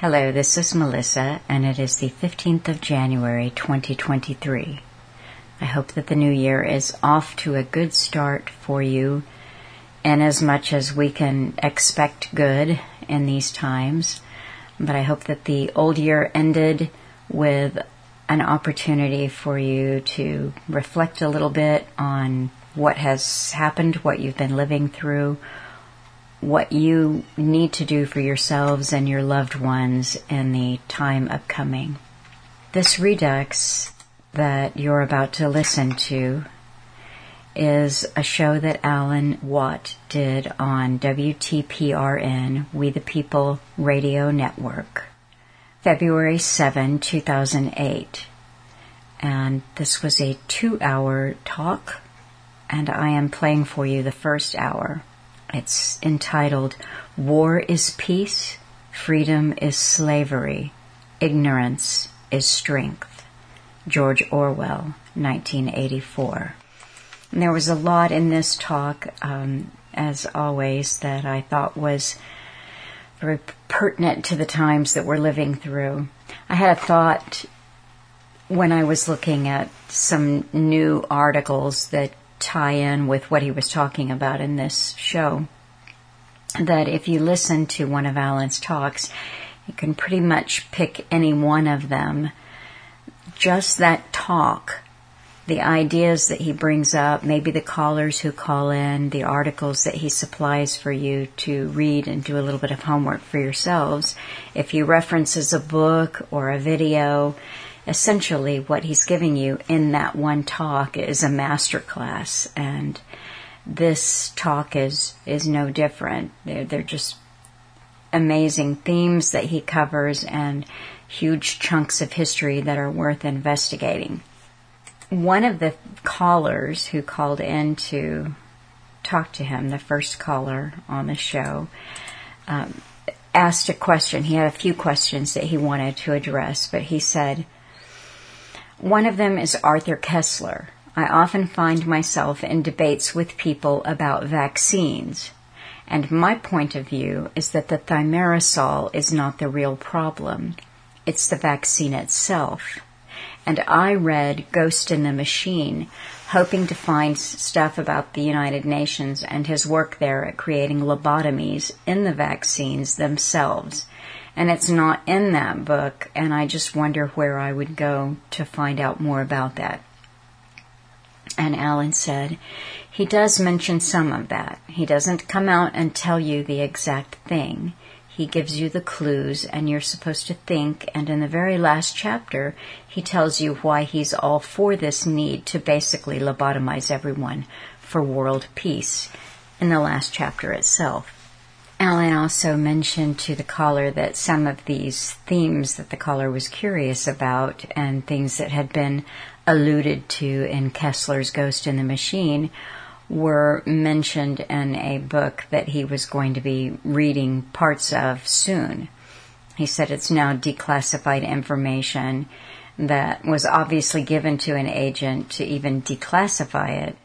Hello, this is Melissa, and it is the 15th of January 2023. I hope that the new year is off to a good start for you, and as much as we can expect good in these times. But I hope that the old year ended with an opportunity for you to reflect a little bit on what has happened, what you've been living through, what you need to do for yourselves and your loved ones in the time upcoming. This redux that you're about to listen to is a show that Alan Watt did on WTPRN, We the People Radio Network, February 7, 2008. And this was a two hour talk, and I am playing for you the first hour. It's entitled War is Peace, Freedom is Slavery, Ignorance is Strength. George Orwell, 1984. And there was a lot in this talk, um, as always, that I thought was very pertinent to the times that we're living through. I had a thought when I was looking at some new articles that tie in with what he was talking about in this show. That if you listen to one of Alan's talks, you can pretty much pick any one of them. Just that talk, the ideas that he brings up, maybe the callers who call in, the articles that he supplies for you to read and do a little bit of homework for yourselves. If he references a book or a video, essentially what he's giving you in that one talk is a master class and this talk is is no different. They're, they're just amazing themes that he covers and huge chunks of history that are worth investigating. One of the callers who called in to talk to him the first caller on the show um, asked a question. He had a few questions that he wanted to address but he said one of them is Arthur Koestler. I often find myself in debates with people about vaccines, and my point of view is that the thimerosal is not the real problem. It's the vaccine itself. And I read Ghost in the Machine, hoping to find stuff about the United Nations and his work there at creating lobotomies in the vaccines themselves and it's not in that book, and I just wonder where I would go to find out more about that. And Alan said, he does mention some of that. He doesn't come out and tell you the exact thing. He gives you the clues, and you're supposed to think. And in the very last chapter, he tells you why he's all for this need to basically lobotomize everyone for world peace in the last chapter itself. Alan also mentioned to the caller that some of these themes that the caller was curious about and things that had been alluded to in Koestler's Ghost in the Machine were mentioned in a book that he was going to be reading parts of soon. He said it's now declassified information that was obviously given to an agent to even declassify it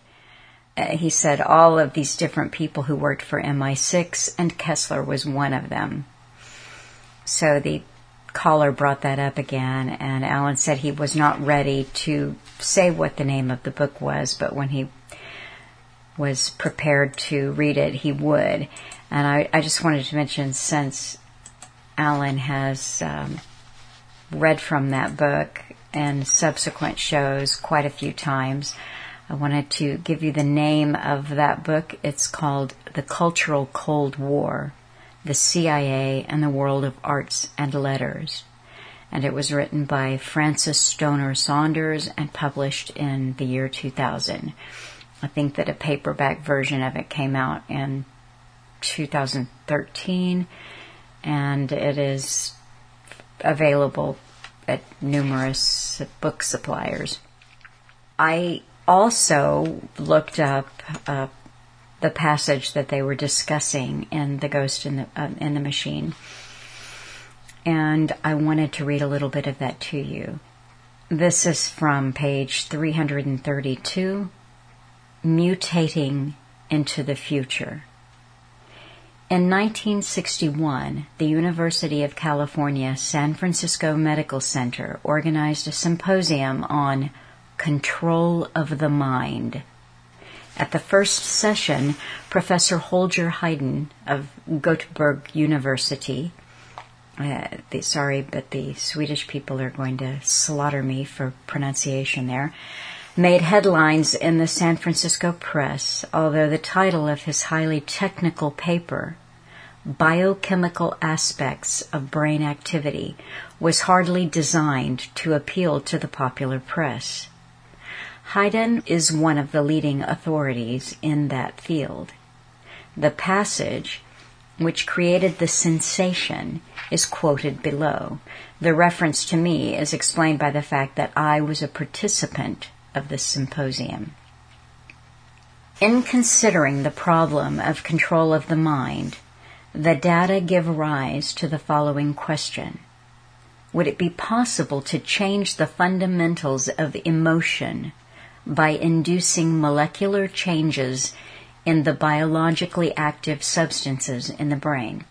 he said all of these different people who worked for MI6, and Koestler was one of them. So the caller brought that up again, and Alan said he was not ready to say what the name of the book was, but when he was prepared to read it, he would. And I, I just wanted to mention since Alan has um, read from that book and subsequent shows quite a few times, I wanted to give you the name of that book. It's called The Cultural Cold War, The CIA and the World of Arts and Letters. And it was written by Frances Stonor Saunders and published in the year 2000. I think that a paperback version of it came out in 2013 and it is available at numerous book suppliers. I also looked up uh, the passage that they were discussing in the Ghost in the uh, in the Machine, and I wanted to read a little bit of that to you. This is from page 332, mutating into the future. In 1961, the University of California San Francisco Medical Center organized a symposium on control of the mind. At the first session, Professor Holger Hydén of Göteborg University, uh, the, sorry, but the Swedish people are going to slaughter me for pronunciation there, made headlines in the San Francisco press, although the title of his highly technical paper, Biochemical Aspects of Brain Activity, was hardly designed to appeal to the popular press. Hydén is one of the leading authorities in that field. The passage, which created the sensation, is quoted below. The reference to me is explained by the fact that I was a participant of this symposium. In considering the problem of control of the mind, the data give rise to the following question. Would it be possible to change the fundamentals of emotion by inducing molecular changes in the biologically active substances in the brain?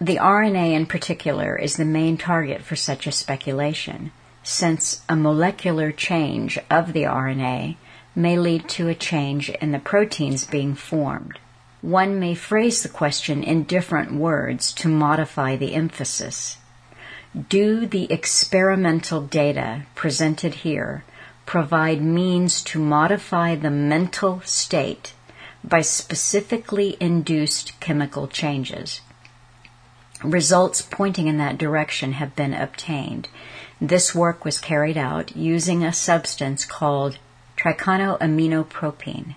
The RNA in particular is the main target for such a speculation since a molecular change of the RNA may lead to a change in the proteins being formed. One may phrase the question in different words to modify the emphasis. Do the experimental data presented here provide means to modify the mental state by specifically induced chemical changes? Results pointing in that direction have been obtained this work was carried out using a substance called tricyanoaminopropene.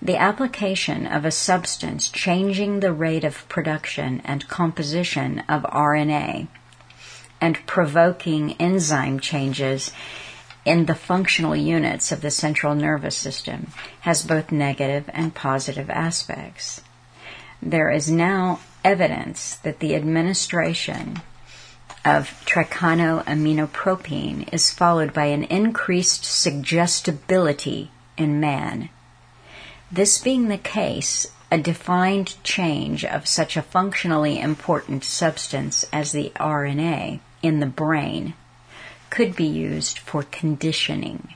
The application of a substance changing the rate of production and composition of RNA and provoking enzyme changes in the functional units of the central nervous system has both negative and positive aspects. There is now evidence that the administration of tricyanoaminopropene is followed by an increased suggestibility in man. This being the case, a defined change of such a functionally important substance as the RNA in the brain could be used for conditioning.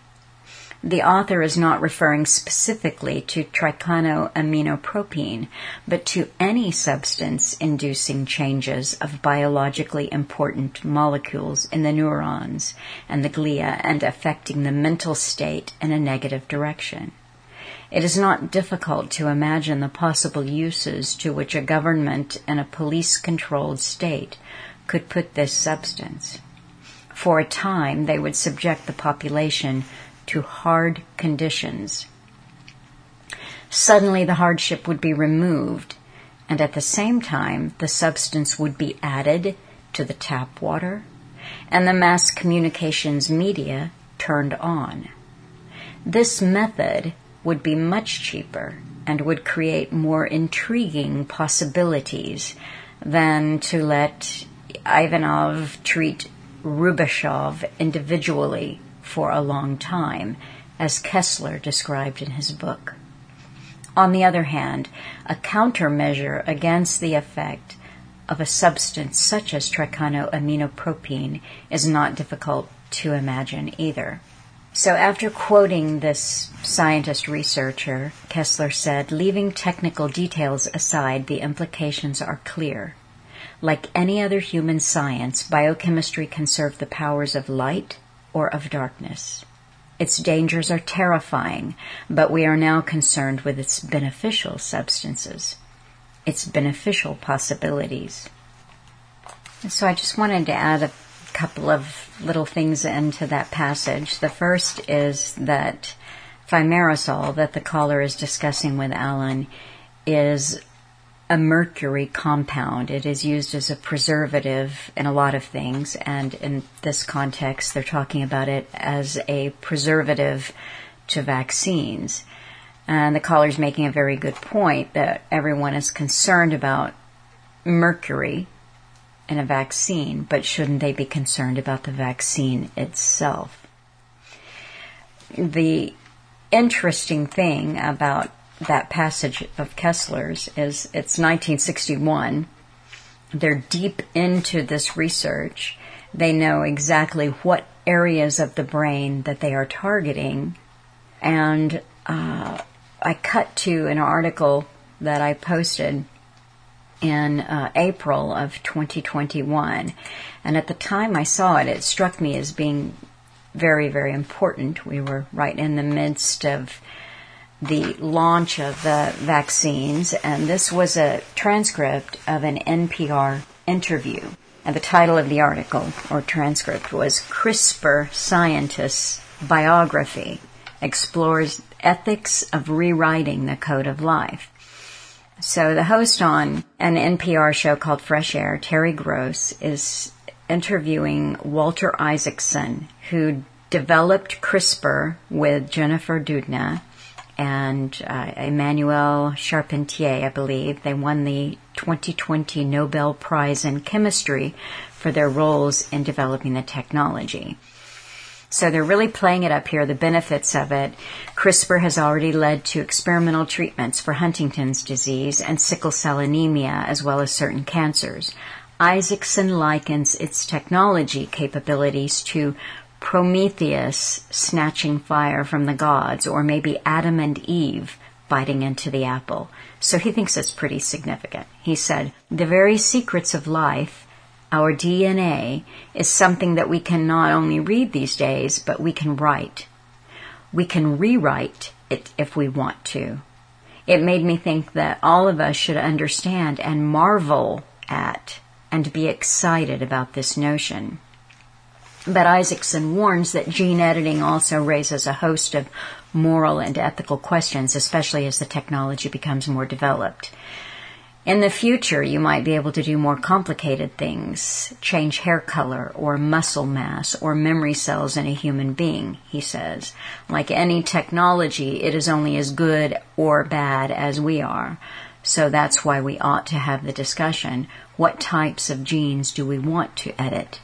The author is not referring specifically to tricyanoaminopropene, but to any substance inducing changes of biologically important molecules in the neurons and the glia and affecting the mental state in a negative direction. It is not difficult to imagine the possible uses to which a government in a police controlled state could put this substance. For a time, they would subject the population to hard conditions. Suddenly the hardship would be removed, and at the same time the substance would be added to the tap water, and the mass communications media turned on. This method would be much cheaper and would create more intriguing possibilities than to let Ivanov treat Rubashov individually for a long time, as Koestler described in his book. On the other hand, a countermeasure against the effect of a substance such as tricyanoaminopropene is not difficult to imagine either. So, after quoting this scientist researcher, Koestler said, leaving technical details aside, the implications are clear. Like any other human science, biochemistry can serve the powers of light, or of darkness. Its dangers are terrifying, but we are now concerned with its beneficial substances, its beneficial possibilities. So I just wanted to add a couple of little things into that passage. The first is that thimerosal that the caller is discussing with Alan is a mercury compound. It is used as a preservative in a lot of things, and in this context, they're talking about it as a preservative to vaccines. And the caller's making a very good point that everyone is concerned about mercury in a vaccine, but shouldn't they be concerned about the vaccine itself? The interesting thing about that passage of Koestler's is it's 1961. They're deep into this research. They know exactly what areas of the brain that they are targeting. And uh, I cut to an article that I posted in uh, April of 2021. And at the time I saw it, it struck me as being very, very important. We were right in the midst of the launch of the vaccines, and this was a transcript of an NPR interview. And the title of the article or transcript was CRISPR Scientist's Biography Explores Ethics of Rewriting the Code of Life. So the host on an NPR show called Fresh Air, Terry Gross, is interviewing Walter Isaacson, who developed CRISPR with Jennifer Doudna and uh, Emmanuelle Charpentier, I believe. They won the 2020 Nobel Prize in Chemistry for their roles in developing the technology. So they're really playing it up here, the benefits of it. CRISPR has already led to experimental treatments for Huntington's disease and sickle cell anemia, as well as certain cancers. Isaacson likens its technology capabilities to Prometheus snatching fire from the gods, or maybe Adam and Eve biting into the apple. So he thinks it's pretty significant. He said, The very secrets of life our DNA is something that we can not only read these days, but we can write. We can rewrite it if we want to. It made me think that all of us should understand and marvel at and be excited about this notion. But Isaacson warns that gene editing also raises a host of moral and ethical questions, especially as the technology becomes more developed. In the future, you might be able to do more complicated things, change hair color or muscle mass or memory cells in a human being, he says. Like any technology, it is only as good or bad as we are. So that's why we ought to have the discussion. What types of genes do we want to edit?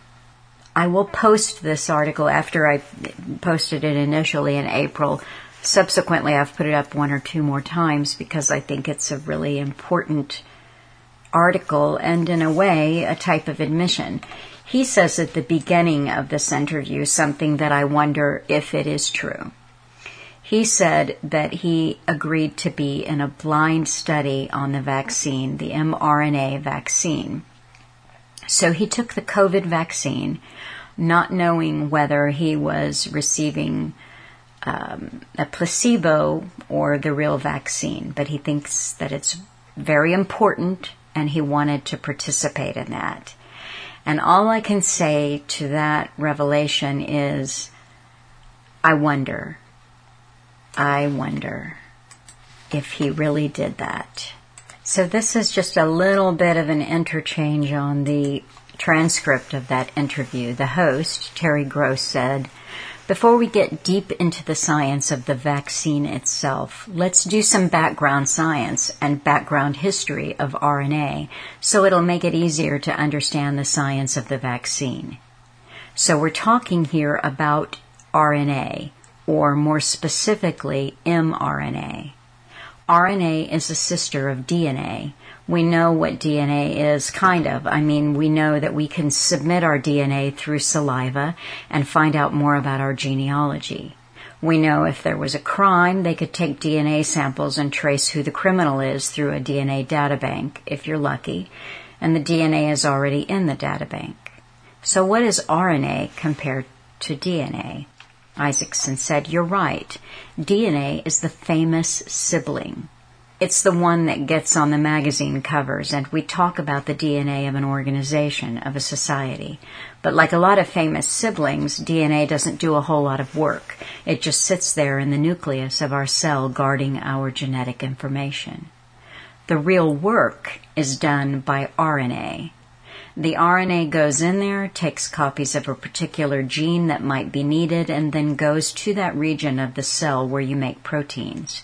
I will post this article after I posted it initially in April subsequently I've put it up one or two more times because I think it's a really important article and in a way a type of admission. He says at the beginning of this interview something that I wonder if it is true. He said that he agreed to be in a blind study on the vaccine, the mRNA vaccine. So he took the COVID vaccine, not knowing whether he was receiving um, a placebo or the real vaccine, but he thinks that it's very important and he wanted to participate in that. And all I can say to that revelation is, I wonder, I wonder if he really did that. So this is just a little bit of an interchange on the transcript of that interview. The host, Terry Gross, said, before we get deep into the science of the vaccine itself, let's do some background science and background history of RNA so it'll make it easier to understand the science of the vaccine. So we're talking here about RNA, or more specifically, mRNA. RNA is a sister of DNA, we know what DNA is, kind of. I mean, we know that we can submit our DNA through saliva and find out more about our genealogy. We know if there was a crime, they could take DNA samples and trace who the criminal is through a DNA databank, if you're lucky, and the DNA is already in the databank. So what is RNA compared to DNA? Isaacson said, You're right. DNA is the famous sibling. It's the one that gets on the magazine covers, and we talk about the DNA of an organization, of a society. But like a lot of famous siblings, DNA doesn't do a whole lot of work. It just sits there in the nucleus of our cell guarding our genetic information. The real work is done by RNA. The RNA goes in there, takes copies of a particular gene that might be needed, and then goes to that region of the cell where you make proteins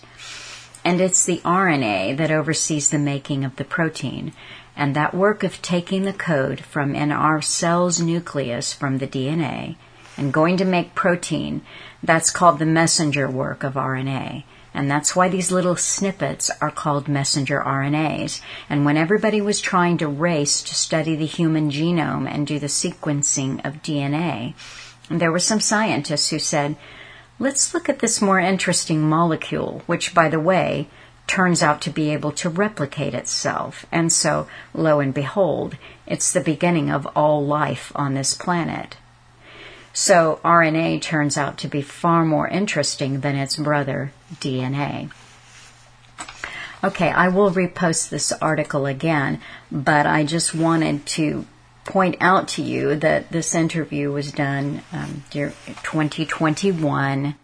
and it's the RNA that oversees the making of the protein. And that work of taking the code from in our cell's nucleus from the DNA and going to make protein, that's called the messenger work of RNA. And that's why these little snippets are called messenger RNAs. And when everybody was trying to race to study the human genome and do the sequencing of DNA, there were some scientists who said, let's look at this more interesting molecule, which, by the way, turns out to be able to replicate itself. And so, lo and behold, it's the beginning of all life on this planet. So RNA turns out to be far more interesting than its brother, DNA. Okay, I will repost this article again, but I just wanted to point out to you that this interview was done um, 2021.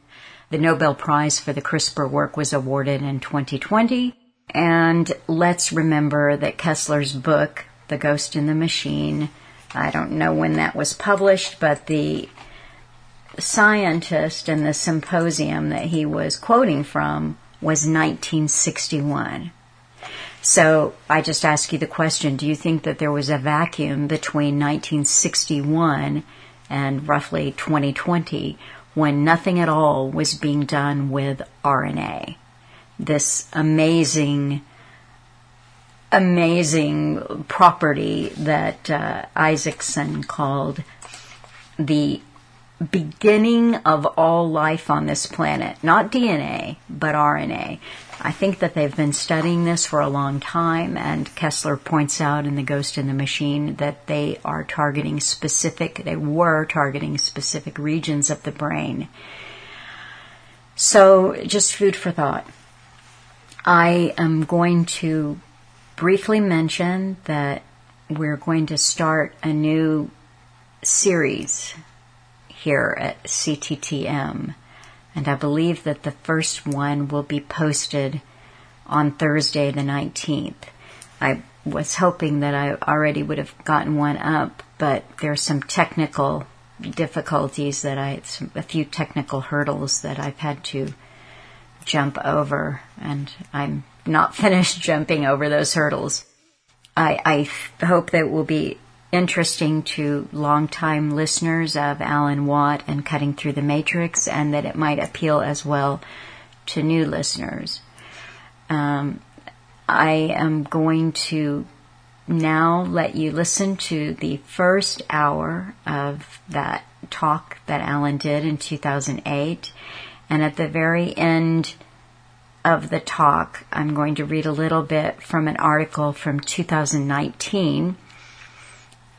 The Nobel Prize for the CRISPR work was awarded in 2020. And let's remember that Koestler's book, The Ghost in the Machine, I don't know when that was published, but the scientist in the symposium that he was quoting from was 1961. So I just ask you the question, do you think that there was a vacuum between 1961 and roughly 2020 when nothing at all was being done with RNA? This amazing, amazing property that uh, Isaacson called the beginning of all life on this planet. Not DNA, but RNA. I think that they've been studying this for a long time, and Koestler points out in The Ghost in the Machine that they are targeting specific, they were targeting specific regions of the brain. So, just food for thought. I am going to briefly mention that we're going to start a new series here at CTTM. And I believe that the first one will be posted on Thursday the 19th. I was hoping that I already would have gotten one up, but there are some technical difficulties that I, a few technical hurdles that I've had to jump over, and I'm not finished jumping over those hurdles. I, I hope that we'll be interesting to longtime listeners of Alan Watt and Cutting Through the Matrix, and that it might appeal as well to new listeners. Um, I am going to now let you listen to the first hour of that talk that Alan did in 2008. And at the very end of the talk, I'm going to read a little bit from an article from 2019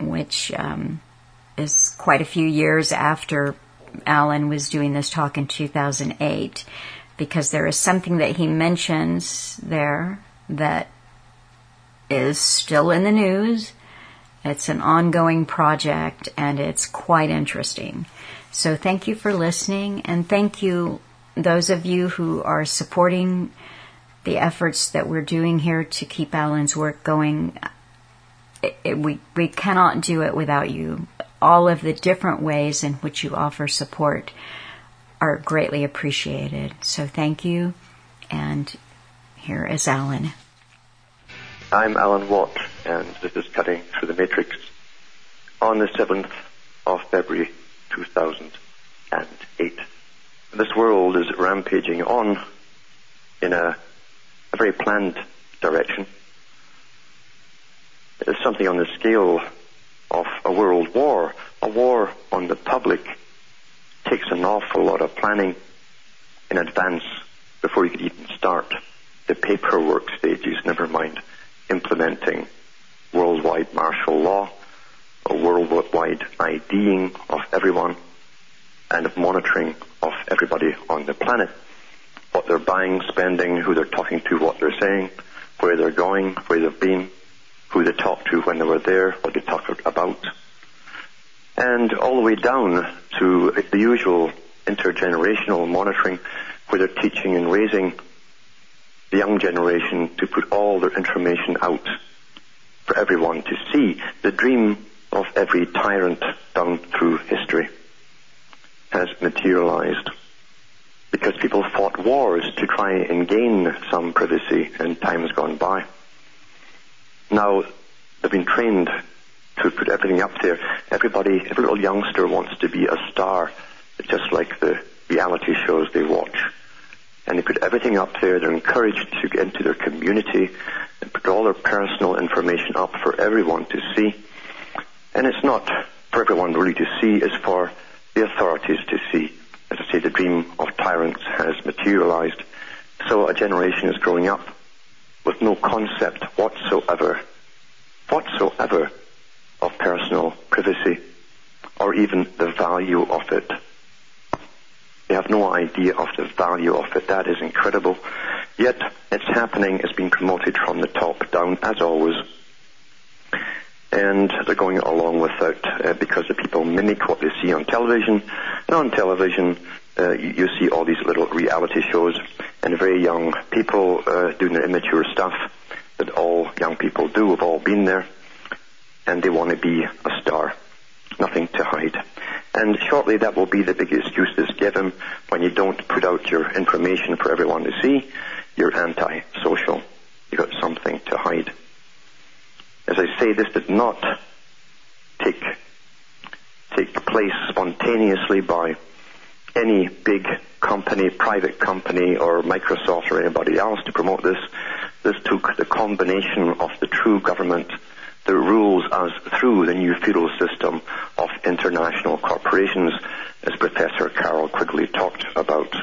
which um, is quite a few years after Alan was doing this talk in 2008, because there is something that he mentions there that is still in the news. It's an ongoing project and it's quite interesting. So thank you for listening and thank you those of you who are supporting the efforts that we're doing here to keep Alan's work going it, we, we cannot do it without you. All of the different ways in which you offer support are greatly appreciated. So thank you. And here is Alan. I'm Alan Watt, and this is Cutting Through the Matrix on the 7th of February 2008. This world is rampaging on in a, a very planned direction something on the scale of a world war. A war on the public takes an awful lot of planning in advance before you could even start the paperwork stages, never mind implementing worldwide martial law, a worldwide IDing of everyone, and of monitoring of everybody on the planet. What they're buying, spending, who they're talking to, what they're saying, where they're going, where they've been, who they talked to when they were there, what they talked about, and all the way down to the usual intergenerational monitoring where they're teaching and raising the young generation to put all their information out for everyone to see. The dream of every tyrant down through history has materialized because people fought wars to try and gain some privacy in times gone by. Now, they've been trained to put everything up there. Everybody, every little youngster wants to be a star, just like the reality shows they watch. and they put everything up there. They're encouraged to get into their community and put all their personal information up for everyone to see. And it's not for everyone really to see, it's for the authorities to see. As I say, the dream of tyrants has materialized. So a generation is growing up with no concept whatsoever, whatsoever of personal privacy or even the value of it. They have no idea of the value of it. That is incredible. Yet it's happening. It's being promoted from the top down, as always. And they're going along without, uh, because the people mimic what they see on television. And on television, uh, you, you, see all these little reality shows and very young people uh, doing their immature stuff that all young people do. We've all been there. And they want to be a star. Nothing to hide. And shortly that will be the big excuse that's given when you don't put out your information for everyone to see. You're anti-social. You've got something to hide. As I say, this did not take, take place spontaneously by any big company, private company, or Microsoft or anybody else to promote this. This took the combination of the true government that rules us through the new feudal system of international corporations, as Professor Carroll Quigley talked about.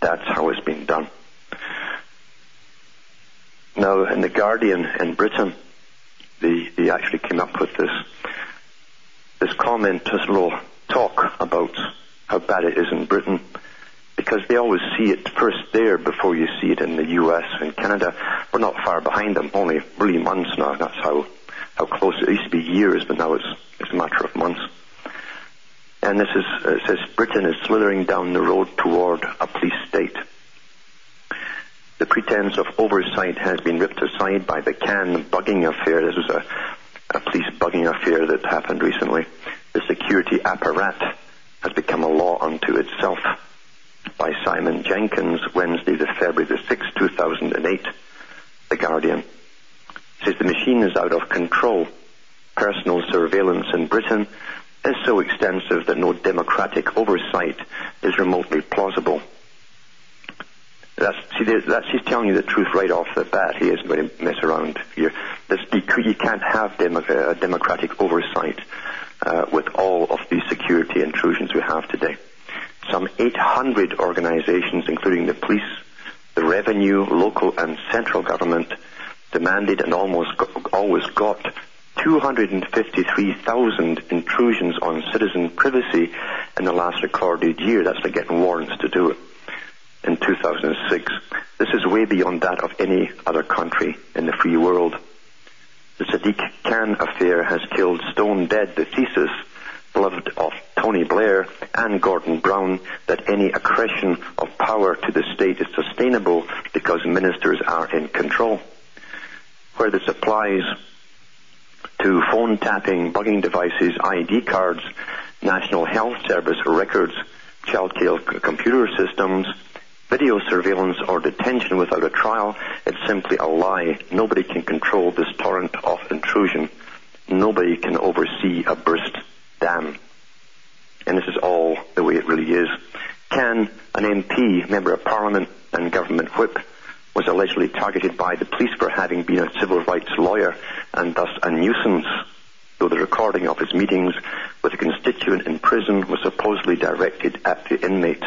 That's how it's been done. Now, in The Guardian in Britain, they, they actually came up with this, this comment, this little talk about how bad it is in Britain because they always see it first there before you see it in the US and Canada. We're not far behind them, only really months now. That's how, how close it used to be years, but now it's, it's a matter of months. And this is, it says Britain is slithering down the road toward a police state. The pretense of oversight has been ripped aside by the Khan bugging affair. This was a, a police bugging affair that happened recently. The security apparatus has become a law unto itself by Simon Jenkins, Wednesday, the February the 6th, 2008, The Guardian. It says the machine is out of control. Personal surveillance in Britain is so extensive that no democratic oversight is remotely plausible. That's, see, that's, he's telling you the truth right off the bat. He isn't going to mess around here. That's, you can't have demo, uh, democratic oversight uh, with all of these security intrusions we have today some 800 organizations, including the police, the revenue, local and central government, demanded and almost got, always got 253,000 intrusions on citizen privacy in the last recorded year. That's like getting warrants to do it in 2006. This is way beyond that of any other country in the free world. The Sadiq Khan affair has killed stone dead the thesis beloved of Tony Blair and Gordon Brown that any accretion of power to the state is sustainable because ministers are in control. Where this applies to phone tapping, bugging devices, ID cards, National Health Service records, child care computer systems, video surveillance or detention without a trial, it's simply a lie. Nobody can control this torrent of intrusion. Nobody can oversee a burst dam. And this is all the way it really is. Khan an MP, member of parliament and government whip, was allegedly targeted by the police for having been a civil rights lawyer and thus a nuisance, though the recording of his meetings with a constituent in prison was supposedly directed at the inmate.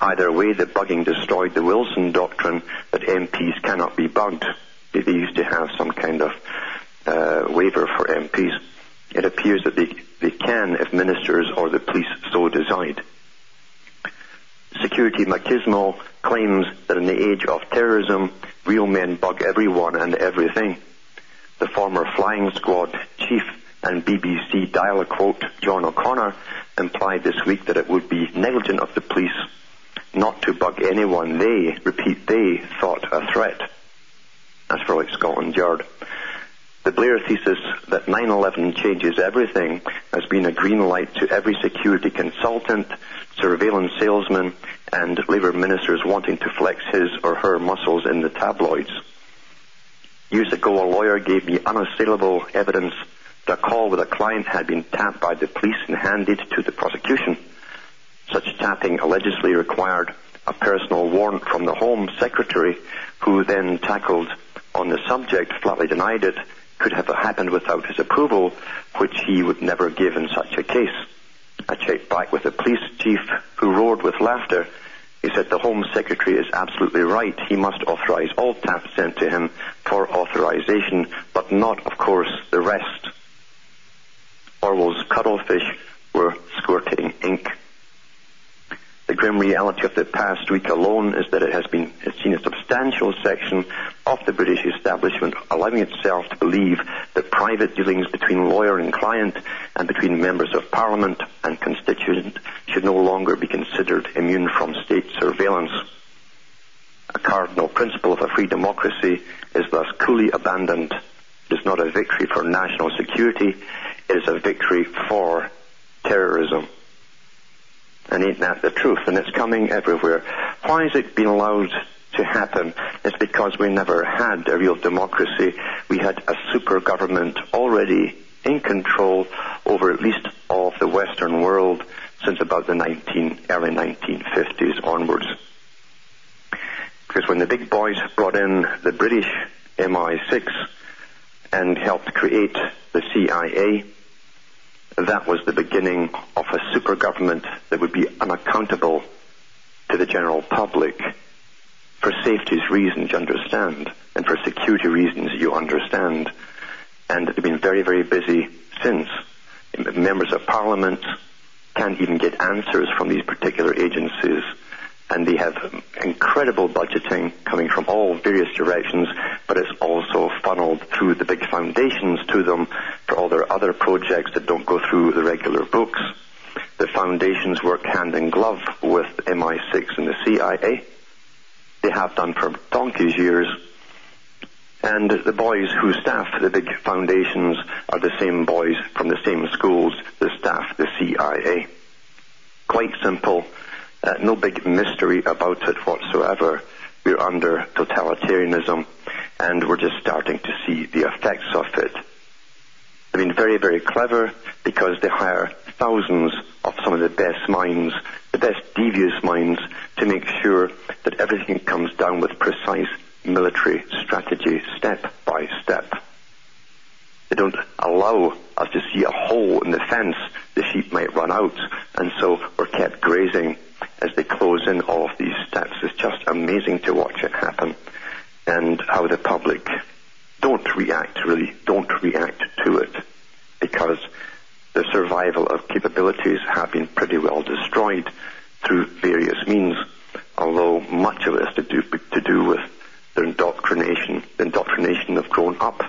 Either way, the bugging destroyed the Wilson doctrine that MPs cannot be bugged. They used to have some kind of uh, waiver for MPs it appears that they, they can if ministers or the police so decide. Security Machismo claims that in the age of terrorism, real men bug everyone and everything. The former flying squad chief and BBC dial quote John O'Connor implied this week that it would be negligent of the police not to bug anyone they, repeat they, thought a threat. That's for like Scotland Yard. The Blair thesis that 9-11 changes everything has been a green light to every security consultant, surveillance salesman, and Labour ministers wanting to flex his or her muscles in the tabloids. Years ago, a lawyer gave me unassailable evidence that a call with a client had been tapped by the police and handed to the prosecution. Such tapping allegedly required a personal warrant from the Home Secretary, who then tackled on the subject, flatly denied it, could have happened without his approval, which he would never give in such a case. I checked back with the police chief, who roared with laughter. He said the Home Secretary is absolutely right. He must authorize all taps sent to him for authorization, but not, of course, the rest. Orwell's cuttlefish were squirting ink. The grim reality of the past week alone is that it has been seen a substantial section of the British establishment allowing itself to believe that private dealings between lawyer and client and between members of parliament and constituent should no longer be considered immune from state surveillance. A cardinal principle of a free democracy is thus coolly abandoned. It is not a victory for national security, it is a victory for terrorism. And ain't that the truth? And it's coming everywhere. Why has it been allowed to happen? It's because we never had a real democracy. We had a super government already in control over at least all of the Western world since about the 19, early 1950s onwards. Because when the big boys brought in the British MI6 and helped create the CIA, that was the beginning of a super government that would be unaccountable to the general public for safety's reasons, you understand, and for security reasons, you understand. And they've been very, very busy since. Members of Parliament can't even get answers from these particular agencies and they have incredible budgeting coming from all various directions, but it's also funneled through the big foundations to them for all their other projects that don't go through the regular books. The foundations work hand in glove with MI6 and the CIA. They have done for donkey's years. And the boys who staff the big foundations are the same boys from the same schools that staff the CIA. Quite simple uh, no big mystery about it whatsoever. We're under totalitarianism and we're just starting to see the effects of it. They've been very, very clever because they hire thousands of some of the best minds, the best devious minds, to make sure that everything comes down with precise military strategy, step by step. They don't allow us to see a hole in the fence. The sheep might run out, and so we're kept grazing as they close in all of these steps. It's just amazing to watch it happen and how the public don't react, really, don't react to it because the survival of capabilities have been pretty well destroyed through various means, although much of it has to do, to do with their indoctrination, the indoctrination of grown up,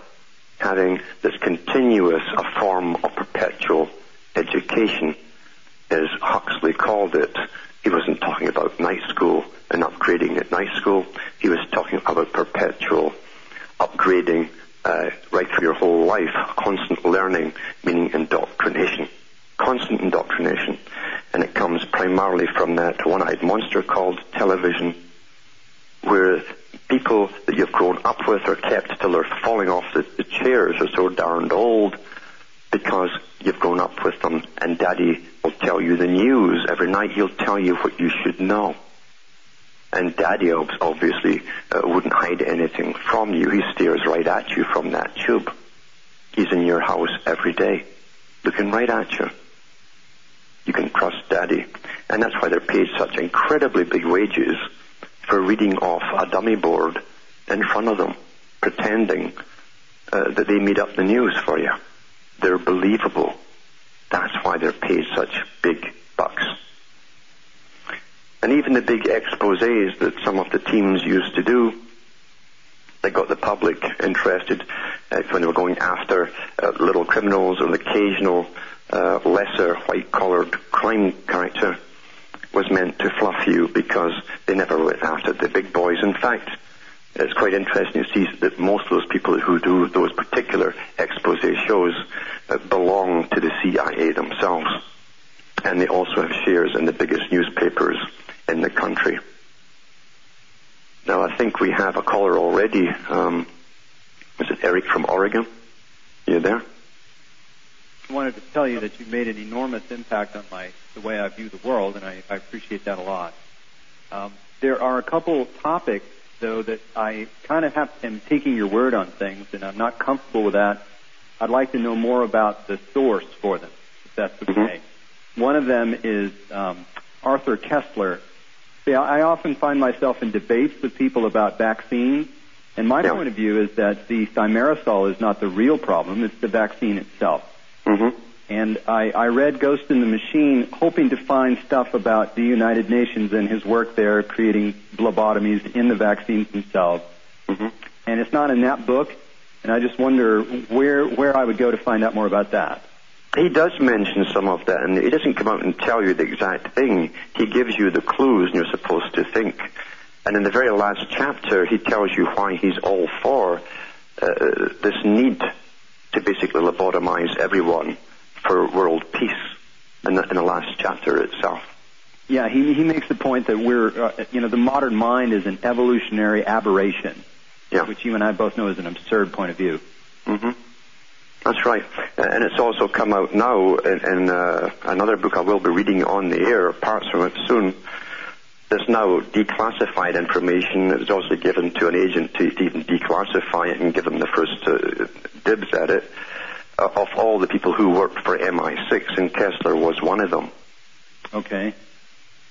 having this continuous, a form of perpetual education, as Huxley called it, he wasn't talking about night school and upgrading at night school. He was talking about perpetual upgrading uh, right through your whole life, constant learning, meaning indoctrination. Constant indoctrination. And it comes primarily from that one-eyed monster called television, where people that you've grown up with are kept till they're falling off the, the chairs or so darned old because you've grown up with them and daddy will tell you the news. Every night he'll tell you what you should know. And daddy obviously uh, wouldn't hide anything from you. He stares right at you from that tube. He's in your house every day, looking right at you. You can trust daddy. And that's why they're paid such incredibly big wages for reading off a dummy board in front of them, pretending uh, that they made up the news for you. They're believable. That's why they're paid such big bucks. And even the big exposés that some of the teams used to do, they got the public interested uh, when they were going after uh, little criminals or the occasional uh, lesser white-collared crime character was meant to fluff you because they never went after the big boys. In fact, it's quite interesting to see that most of those people who do those particular expose shows uh, belong to the CIA themselves. And they also have shares in the biggest newspapers in the country. Now, I think we have a caller already. Um, is it Eric from Oregon? You there? I wanted to tell you that you've made an enormous impact on my the way I view the world, and I, I appreciate that a lot. Um, There are a couple topics, though, that I kind of have am taking your word on things, and I'm not comfortable with that. I'd like to know more about the source for them, if that's okay. Mm-hmm. One of them is um, Arthur See, I often find myself in debates with people about vaccines, and my yeah. point of view is that the thimerosal is not the real problem; it's the vaccine itself. Mm-hmm. And I, I read Ghost in the Machine, hoping to find stuff about the United Nations and his work there, creating phlebotomies in the vaccines themselves. Mm-hmm. And it's not in that book, and I just wonder where where I would go to find out more about that. He does mention some of that, and he doesn't come out and tell you the exact thing. He gives you the clues, and you're supposed to think. And in the very last chapter, he tells you why he's all for uh, this need to basically lobotomize everyone for world peace in the, in the last chapter itself. Yeah, he, he makes the point that we're, uh, you know, the modern mind is an evolutionary aberration, yeah. which you and I both know is an absurd point of view. Mm-hmm. That's right. And it's also come out now in, in uh, another book I will be reading on the air, parts from it soon. There's now declassified information. It was also given to an agent to even declassify it and give them the first uh, dibs at it uh, of all the people who worked for MI6, and Koestler was one of them. Okay.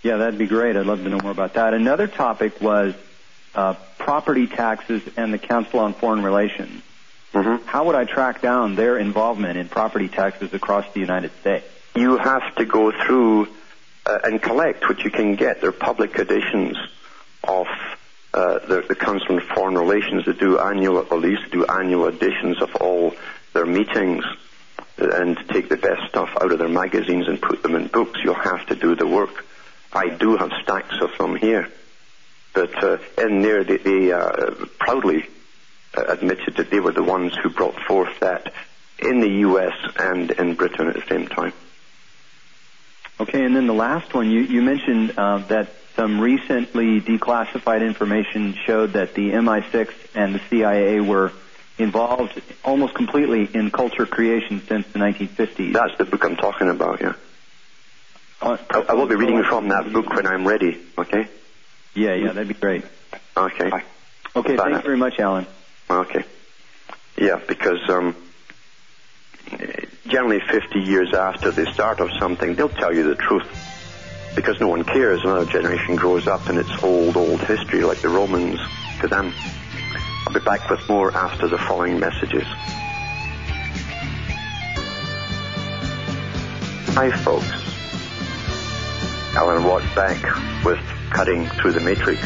Yeah, that'd be great. I'd love to know more about that. Another topic was uh, property taxes and the Council on Foreign Relations. Mm-hmm. How would I track down their involvement in property taxes across the United States? You have to go through uh, and collect what you can get. They're public editions of uh, the, the Council on Foreign Relations. They do annual, at least do annual editions of all their meetings and take the best stuff out of their magazines and put them in books. You'll have to do the work. I do have stacks of them here. But uh, in there, they, they uh, proudly admitted that they were the ones who brought forth that in the U.S. and in Britain at the same time. Okay, and then the last one, you, you mentioned uh, that some recently declassified information showed that the MI6 and the CIA were involved almost completely in culture creation since the 1950s. That's the book I'm talking about, yeah. Uh, I, I, will be reading from that book when I'm ready, okay? Yeah, yeah, that'd be great. Okay. Okay, Bye thanks now. very much, Alan. Okay. Yeah, because um, generally 50 years after the start of something, they'll tell you the truth. Because no one cares. Another generation grows up and it's old, old history like the Romans to them. I'll be back with more after the following messages. Hi, folks. Alan Watt back with Cutting Through the Matrix.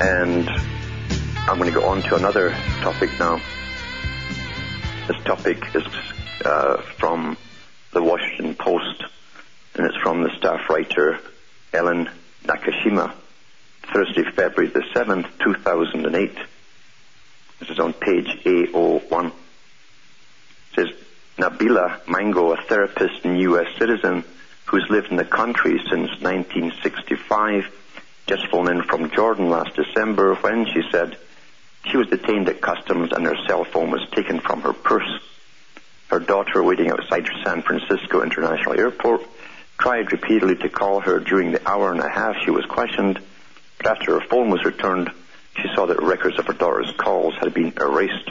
And I'm going to go on to another topic now. This topic is uh, from the Washington Post, and it's from the staff writer Ellen Nakashima. Thursday, February the 7th, 2008. This is on page A01. It says, Nabila Mango, a therapist and U.S. citizen who's lived in the country since 1965, just flown in from Jordan last December when she said she was detained at customs and her cell phone was taken from her purse. Her daughter, waiting outside San Francisco International Airport, tried repeatedly to call her during the hour and a half she was questioned but after her phone was returned, she saw that records of her daughter's calls had been erased.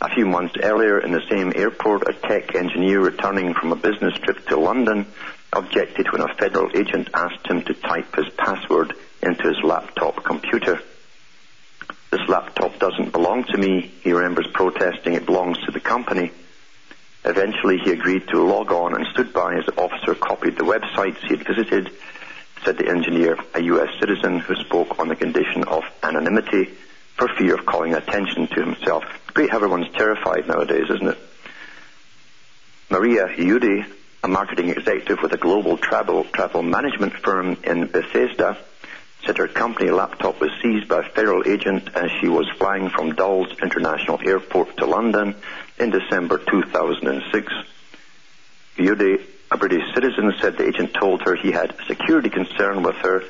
A few months earlier, in the same airport, a tech engineer returning from a business trip to London objected when a federal agent asked him to type his password into his laptop computer. This laptop doesn't belong to me, he remembers protesting, it belongs to the company. Eventually, he agreed to log on and stood by as the officer copied the websites he had visited said the engineer, a U.S. citizen who spoke on the condition of anonymity for fear of calling attention to himself. Great how everyone's terrified nowadays, isn't it? Maria Udy, a marketing executive with a global travel, travel management firm in Bethesda, said her company laptop was seized by a federal agent as she was flying from Dulles International Airport to London in December 2006. Udy a British citizen said the agent told her he had a security concern with her.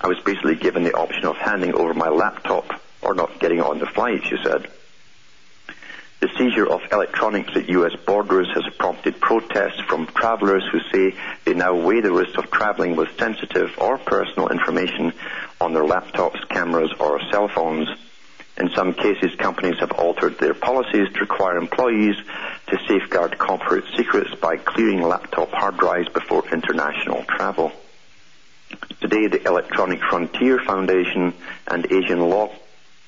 I was basically given the option of handing over my laptop or not getting on the flight, she said. The seizure of electronics at U.S. borders has prompted protests from travelers who say they now weigh the risk of traveling with sensitive or personal information on their laptops, cameras, or cell phones. In some cases, companies have altered their policies to require employees to safeguard corporate secrets by clearing laptop hard drives before international travel. Today, the Electronic Frontier Foundation and Asian Law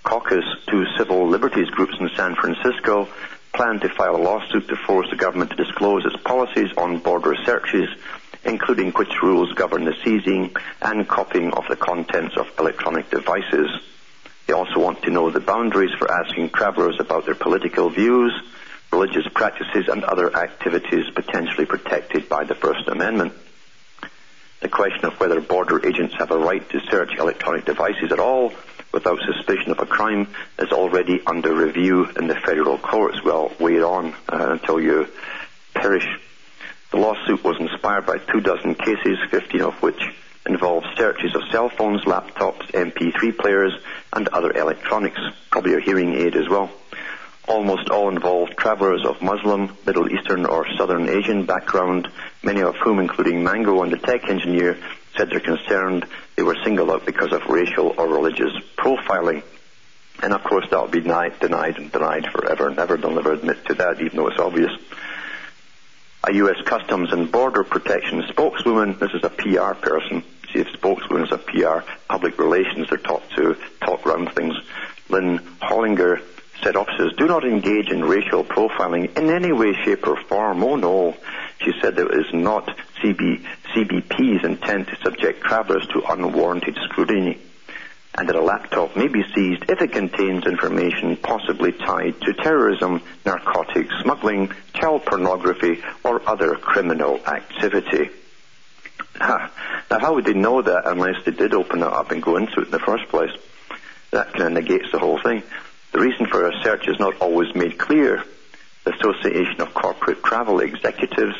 Caucus, two civil liberties groups in San Francisco, plan to file a lawsuit to force the government to disclose its policies on border searches, including which rules govern the seizing and copying of the contents of electronic devices. They also want to know the boundaries for asking travelers about their political views, religious practices, and other activities potentially protected by the First Amendment. The question of whether border agents have a right to search electronic devices at all without suspicion of a crime is already under review in the federal courts. Well, wait on uh, until you perish. The lawsuit was inspired by two dozen cases, 15 of which involved searches of cell phones, laptops, MP3 players, and other electronics, probably a hearing aid as well. Almost all involved travelers of Muslim, Middle Eastern, or Southern Asian background, many of whom, including Mango and the tech engineer, said they're concerned they were singled out because of racial or religious profiling. And of course, that'll be denied, denied and denied forever. Never, they'll never admit to that, even though it's obvious. A U.S. Customs and Border Protection spokeswoman, this is a PR person, see if spokeswoman is a PR, public relations, they're taught to talk around things. Lynn Hollinger said officers do not engage in racial profiling in any way, shape or form. Oh no. She said it is not CB, CBP's intent to subject travelers to unwarranted scrutiny and that a laptop may be seized if it contains information possibly tied to terrorism, narcotics, smuggling, child pornography, or other criminal activity. now, how would they know that unless they did open it up and go into it in the first place? That kind of negates the whole thing. The reason for a search is not always made clear. The Association of Corporate Travel Executives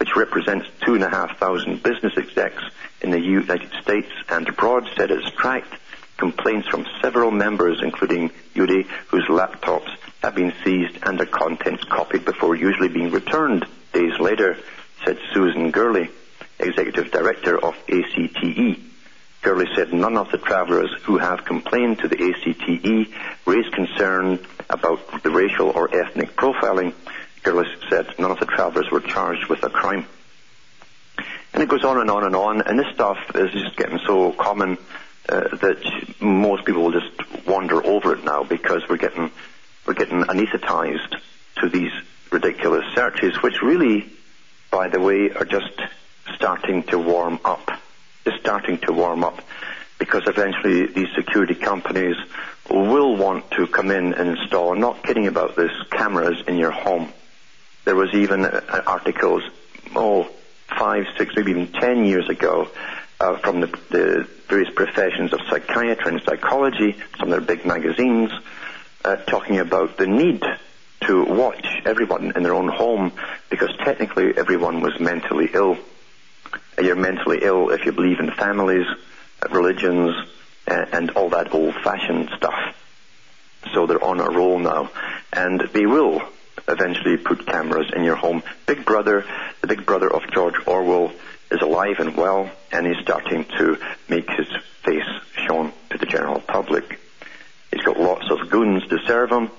which represents two and a half thousand business execs in the United States and abroad, said it's tracked complaints from several members, including Yuri, whose laptops have been seized and their contents copied before usually being returned days later, said Susan Gurley, Executive Director of ACTE. Gurley said none of the travellers who have complained to the ACTE raised concern about the racial or ethnic profiling Gillis said none of the travellers were charged with a crime. And it goes on and on and on, and this stuff is just getting so common uh, that most people will just wander over it now because we're getting we're getting anesthetized to these ridiculous searches, which really, by the way, are just starting to warm up. Just starting to warm up because eventually these security companies will want to come in and install, I'm not kidding about this, cameras in your home. There was even uh, articles, oh, five, six, maybe even ten years ago, uh, from the, the, various professions of psychiatry and psychology, some of their big magazines, uh, talking about the need to watch everyone in their own home because technically everyone was mentally ill. You're mentally ill if you believe in families, religions, and all that old-fashioned stuff. So they're on a roll now, and they will eventually put cameras in your home. Big Brother, the Big Brother of George Orwell, is alive and well, and he's starting to make his face shown to the general public. He's got lots of goons to serve him.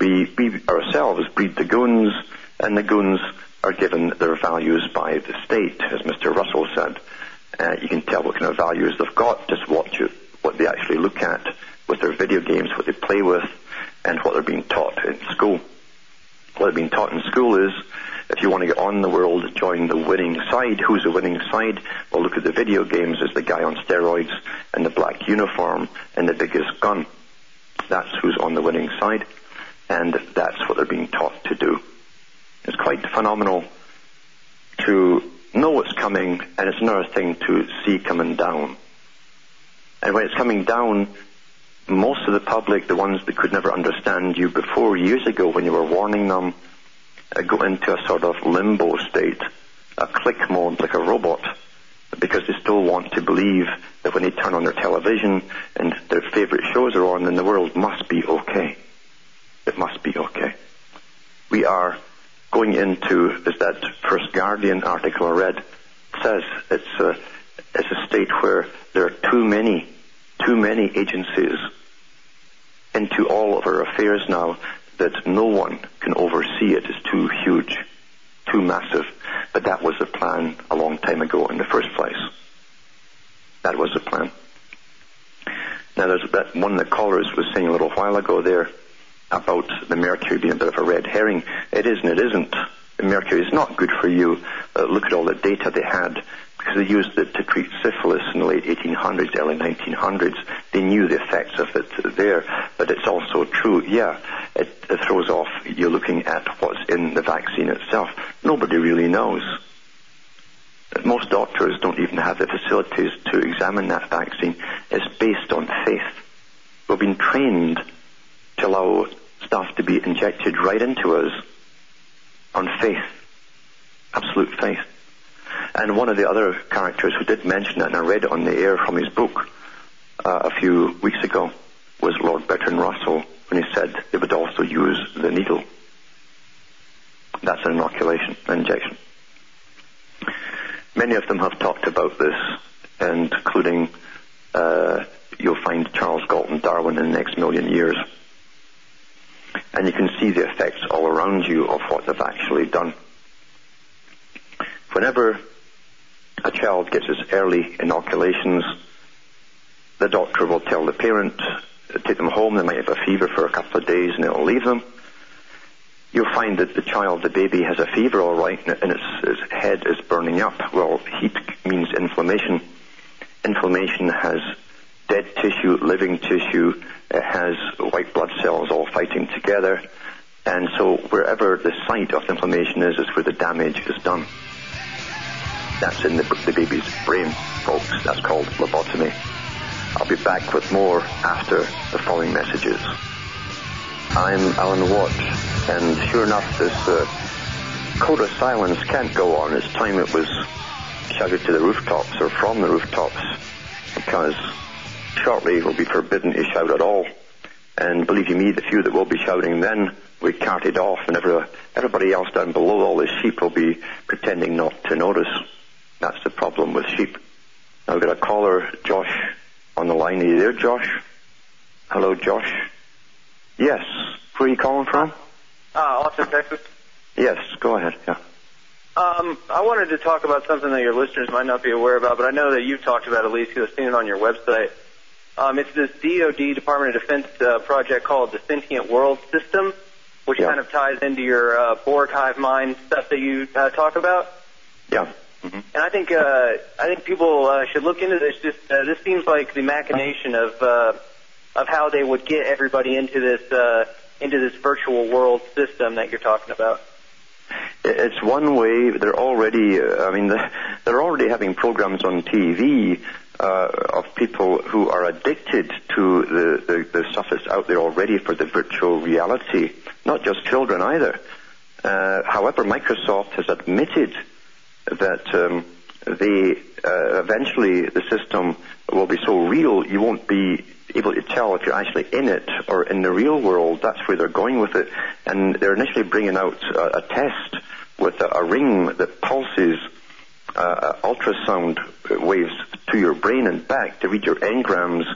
We, we ourselves breed the goons, and the goons are given their values by the state, as Mr. Russell said. Uh, you can tell what kind of values they've got. Just watch it, what they actually look at with their video games, what they play with, and what they're being taught in school what they're being taught in school is if you want to get on the world, join the winning side. Who's the winning side? Well, look at the video games. There's the guy on steroids and the black uniform and the biggest gun. That's who's on the winning side. And that's what they're being taught to do. It's quite phenomenal to know what's coming, and it's another thing to see coming down. And when it's coming down, most of the public, the ones that could never understand you before, years ago when you were warning them, uh, go into a sort of limbo state, a click mode like a robot, because they still want to believe that when they turn on their television and their favorite shows are on, then the world must be okay. It must be okay. we are going into, as that first Guardian article I read says, it's a, it's a state where there are too many, too many agencies into all of our affairs now that no one can oversee it. It's too huge, too massive. But that was the plan a long time ago in the first place. That was the plan. Now there's that one that callers was saying a little while ago there about the mercury being a bit of a red herring. It is and it isn't. Mercury is not good for you. Uh, look at all the data they had because they used it to treat syphilis in the late 1800s, early 1900s. They knew the effects of it there, but it's also true. Yeah, it, it throws off. You're looking at what's in the vaccine itself. Nobody really knows. Most doctors don't even have the facilities to examine that vaccine. It's based on faith. We've been trained to allow stuff to be injected right into us on faith, absolute faith. And one of the other characters who did mention it, and I read it on the air from his book uh, a few weeks ago, was Lord Bertrand Russell when he said they would also use the needle. That's an inoculation, an injection. Many of them have talked about this, and including uh, you'll find Charles Galton Darwin in the next million years. And you can see the effects all around you of what they've actually done. Whenever a child gets his early inoculations, the doctor will tell the parent, take them home, they might have a fever for a couple of days and it'll leave them. You'll find that the child, the baby, has a fever all right and its, its head is burning up. Well, heat means inflammation. Inflammation has dead tissue, living tissue, it has white blood cells all fighting together. And so wherever the site of inflammation is, is where the damage is done. That's in the, the baby's brain, folks. That's called lobotomy. I'll be back with more after the following messages. I'm Alan Watt, and sure enough, this uh, code of silence can't go on. It's time it was shouted to the rooftops or from the rooftops, because shortly it will be forbidden to shout at all. And believe you me, the few that will be shouting then will be carted off, and every, everybody else down below, all the sheep, will be pretending not to notice. That's the problem with sheep. Now we've got a caller, Josh, on the line. Are you there, Josh? Hello, Josh. Yes. Where are you calling from? Uh, Austin, Texas. Yes, go ahead. Yeah. Um, I wanted to talk about something that your listeners might not be aware about, but I know that you've talked about it, at least because I've seen it on your website. Um, it's this DoD Department of Defense uh, project called the Sentient World System, which Yeah. kind of ties into your uh, Borg hive mind stuff that you uh, talk about. Yeah. hmm And I think uh, I think people uh, should look into this. Just uh, this seems like the machination of uh, of how they would get everybody into this uh, into this virtual world system that you're talking about. It's one way. They're already. Uh, I mean, the- they're already having programs on TV uh, of people who are addicted to the, the the stuff that's out there already for the virtual reality. Not just children either. Uh, however, Microsoft has admitted that um, they uh, eventually the system will be so real you won't be able to tell if you're actually in it or in the real world. That's where they're going with it, and they're initially bringing out a, a test with a, a ring that pulses uh, ultrasound waves to your brain and back to read your engrams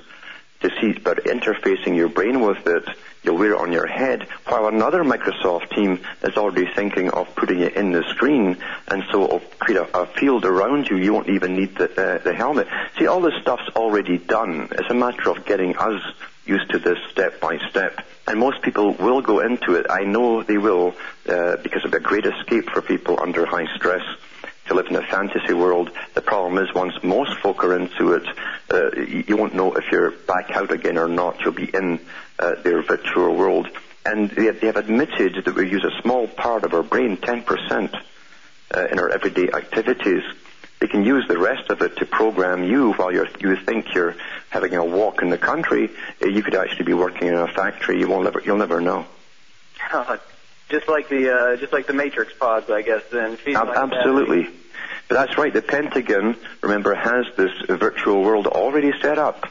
to see about interfacing your brain with it. You'll wear it on your head, while another Microsoft team is already thinking of putting it in the screen, and so it'll create a, a field around you. You won't even need the, uh, the helmet. See, all this stuff's already done. It's a matter of getting us used to this step by step. And most people will go into it. I know they will, uh, because it'll be a great escape for people under high stress to live in a fantasy world. The problem is once most folk are into it, uh, you, won't know if you're back out again or not. You'll be in uh, their virtual world. And they, they have admitted that we use a small part of our brain, 10%, uh, in our everyday activities. They can use the rest of it to program you while you're, you think you're having a walk in the country. Uh, you could actually be working in a factory. You won't never, you'll never know. Just like the uh, just like the Matrix pods, I guess. Then Ab- like that. absolutely. But that's right. The Pentagon, remember, has this virtual world already set up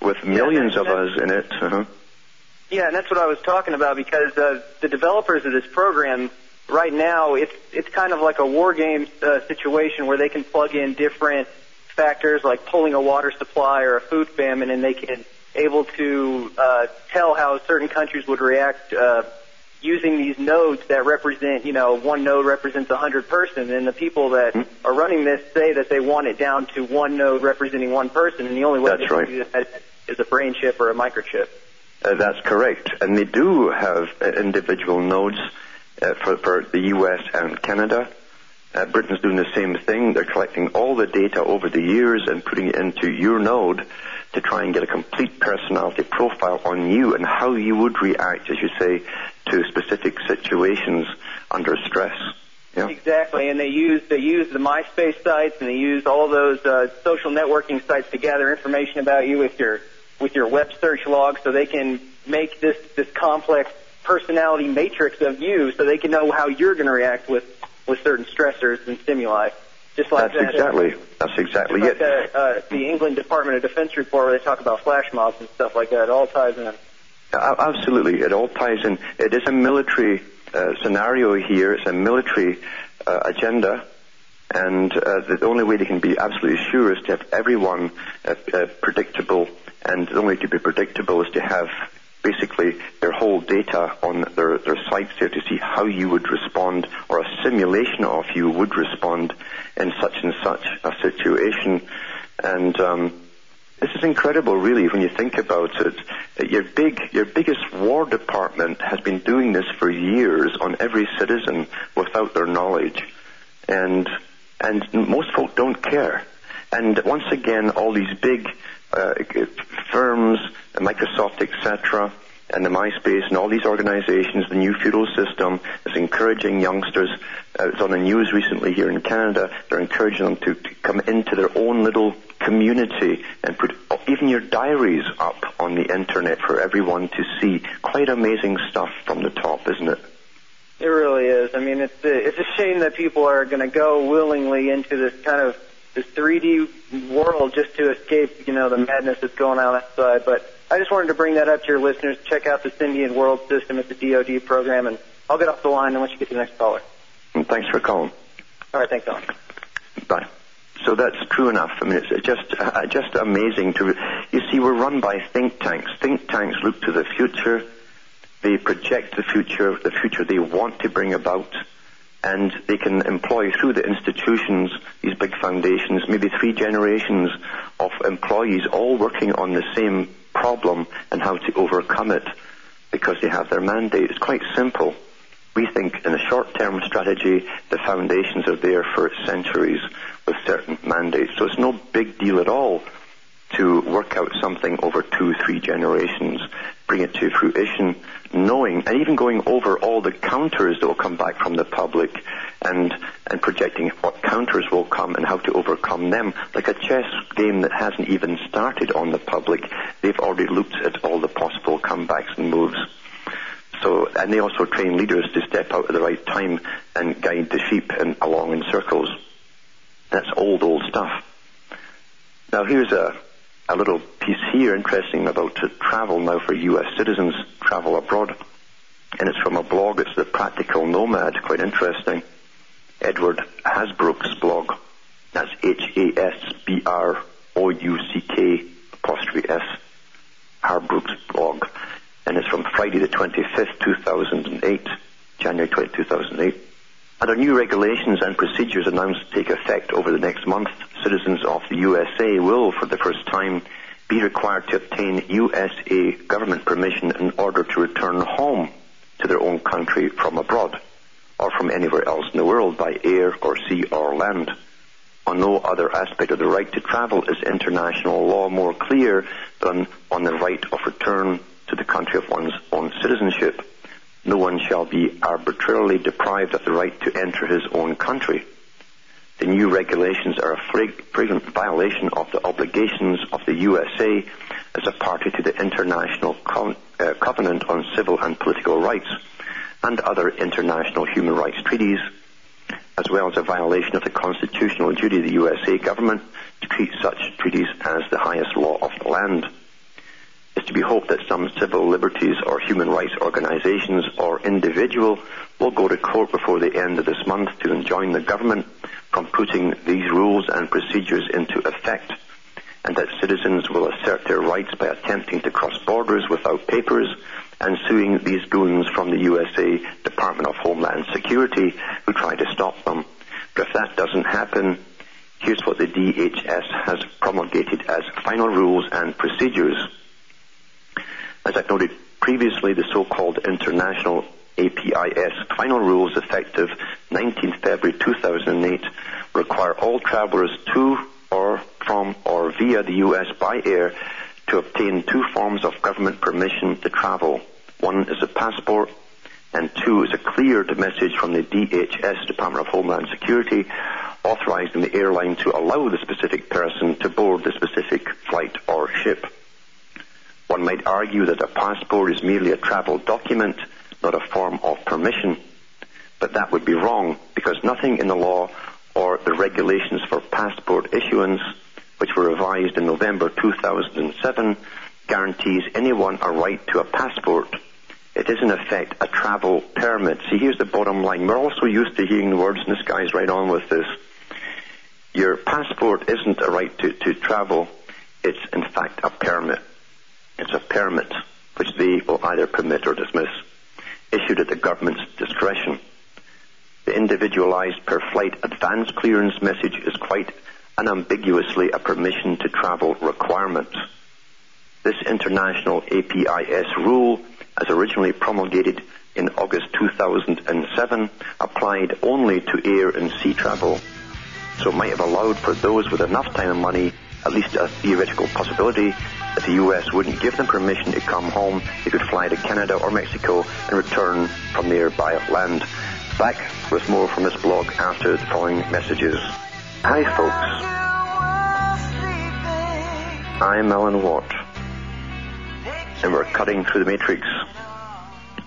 with millions of us in it. Uh-huh. Yeah, and that's what I was talking about because uh, the developers of this program right now it's it's kind of like a war game uh, situation where they can plug in different factors like pulling a water supply or a food famine, and they can able to uh, tell how certain countries would react uh, using these nodes that represent, you know, one node represents a hundred person, and the people that mm-hmm. are running this say that they want it down to one node representing one person, and the only way That's right. do that is a brain chip or a microchip. Uh, that's correct, and they do have uh, individual nodes uh, for, for the U.S. and Canada. Uh, Britain's doing the same thing. They're collecting all the data over the years and putting it into your node to try and get a complete personality profile on you and how you would react, as you say, to specific situations under stress. Yeah. Exactly, and they use they use the MySpace sites and they use all those uh, social networking sites to gather information about you with your with your web search log, so they can make this this complex personality matrix of you, so they can know how you're going to react with with certain stressors and stimuli. Just like that's that, exactly that's exactly just like it. The, uh, the England Department of Defense report where they talk about flash mobs and stuff like that. It all ties in. Absolutely, it all ties in. It is a military uh, scenario here. It's a military uh, agenda, and uh, the only way they can be absolutely sure is to have everyone uh, uh, predictable. And the only way to be predictable is to have basically their whole data on their, their sites there to see how you would respond, or a simulation of you would respond in such and such a situation. And um, this is incredible, really, when you think about it. Your big, your biggest War Department has been doing this for years on every citizen without their knowledge, and and most folk don't care. And once again, all these big uh, firms, Microsoft, etc., and the MySpace and all these organizations, the new feudal system is encouraging youngsters. Uh, it's on the news recently here in Canada. They're encouraging them to, to come into their own little community and put even your diaries up on the internet for everyone to see. Quite amazing stuff from the top, isn't it? It really is. I mean, it's a, it's a shame that people are going to go willingly into this kind of this 3D world just to escape, you know, the madness that's going on outside. But I just wanted to bring that up to your listeners. Check out the Sentient World System. It's a DoD program, and I'll get off the line and let you get to the next caller. And thanks for calling. All right, thanks, Don. Bye. So that's true enough. I mean, it's just uh, just amazing to. You see, we're run by think tanks. Think tanks look to the future. They project the future, the future they want to bring about, and they can employ through the institutions, these big foundations, maybe three generations of employees all working on the same problem and how to overcome it because they have their mandate. It's quite simple. We think in a short-term strategy, the foundations are there for centuries with certain mandates. So it's no big deal at all to work out something over two, three generations, bring it to fruition, knowing and even going over all the counters that will come back from the public and and projecting what counters will come and how to overcome them. Like a chess game that hasn't even started on the public, they've already looked at all the possible comebacks and moves. So, and they also train leaders to step out at the right time and guide the sheep in, along in circles. That's old, old stuff. Now here's a, a little piece here interesting about travel now for U.S. citizens, travel abroad. And it's from a blog, it's the Practical Nomad, quite interesting. Edward Hasbrouck's blog. That's H-A-S-B-R-O-U-C-K apostrophe S. Hasbrouck's blog. And it's from Friday the 25th, 2008, January 20, 2008. Under new regulations and procedures announced to take effect over the next month, citizens of the USA will, for the first time, be required to obtain USA government permission in order to return home to their own country from abroad or from anywhere else in the world by air or sea or land. On no other aspect of the right to travel is international law more clear than on the right of return to the country of one's own citizenship no one shall be arbitrarily deprived of the right to enter his own country. The new regulations are a flagrant violation of the obligations of the USA as a party to the International uh, Covenant on Civil and Political Rights and other international human rights treaties, as well as a violation of the constitutional duty of the USA government to treat such treaties as the highest law of the land. It's to be hoped that some civil liberties or human rights organizations or individual will go to court before the end of this month to enjoin the government from putting these rules and procedures into effect and that citizens will assert their rights by attempting to cross borders without papers and suing these goons from the USA Department of Homeland Security who try to stop them. But if that doesn't happen, here's what the DHS has promulgated as final rules and procedures. As I've noted previously, the so-called International APIS final rules effective 19th February 2008 require all travelers to or from or via the US by air to obtain two forms of government permission to travel. One is a passport and two is a cleared message from the DHS, Department of Homeland Security, authorizing the airline to allow the specific person to board the specific flight or ship. One might argue that a passport is merely a travel document, not a form of permission. But that would be wrong because nothing in the law or the regulations for passport issuance, which were revised in November 2007, guarantees anyone a right to a passport. It is in effect a travel permit. See, here's the bottom line. We're also used to hearing the words, and this guy's right on with this. Your passport isn't a right to, to travel. It's in fact a permit. It's a permit which they will either permit or dismiss, issued at the government's discretion. The individualized per flight advance clearance message is quite unambiguously a permission to travel requirement. This international APIS rule, as originally promulgated in August 2007, applied only to air and sea travel. So it might have allowed for those with enough time and money at least a theoretical possibility that the US wouldn't give them permission to come home, they could fly to Canada or Mexico and return from there by land. Back with more from this blog after the following messages. Hi folks. I'm Alan Watt. And we're cutting through the matrix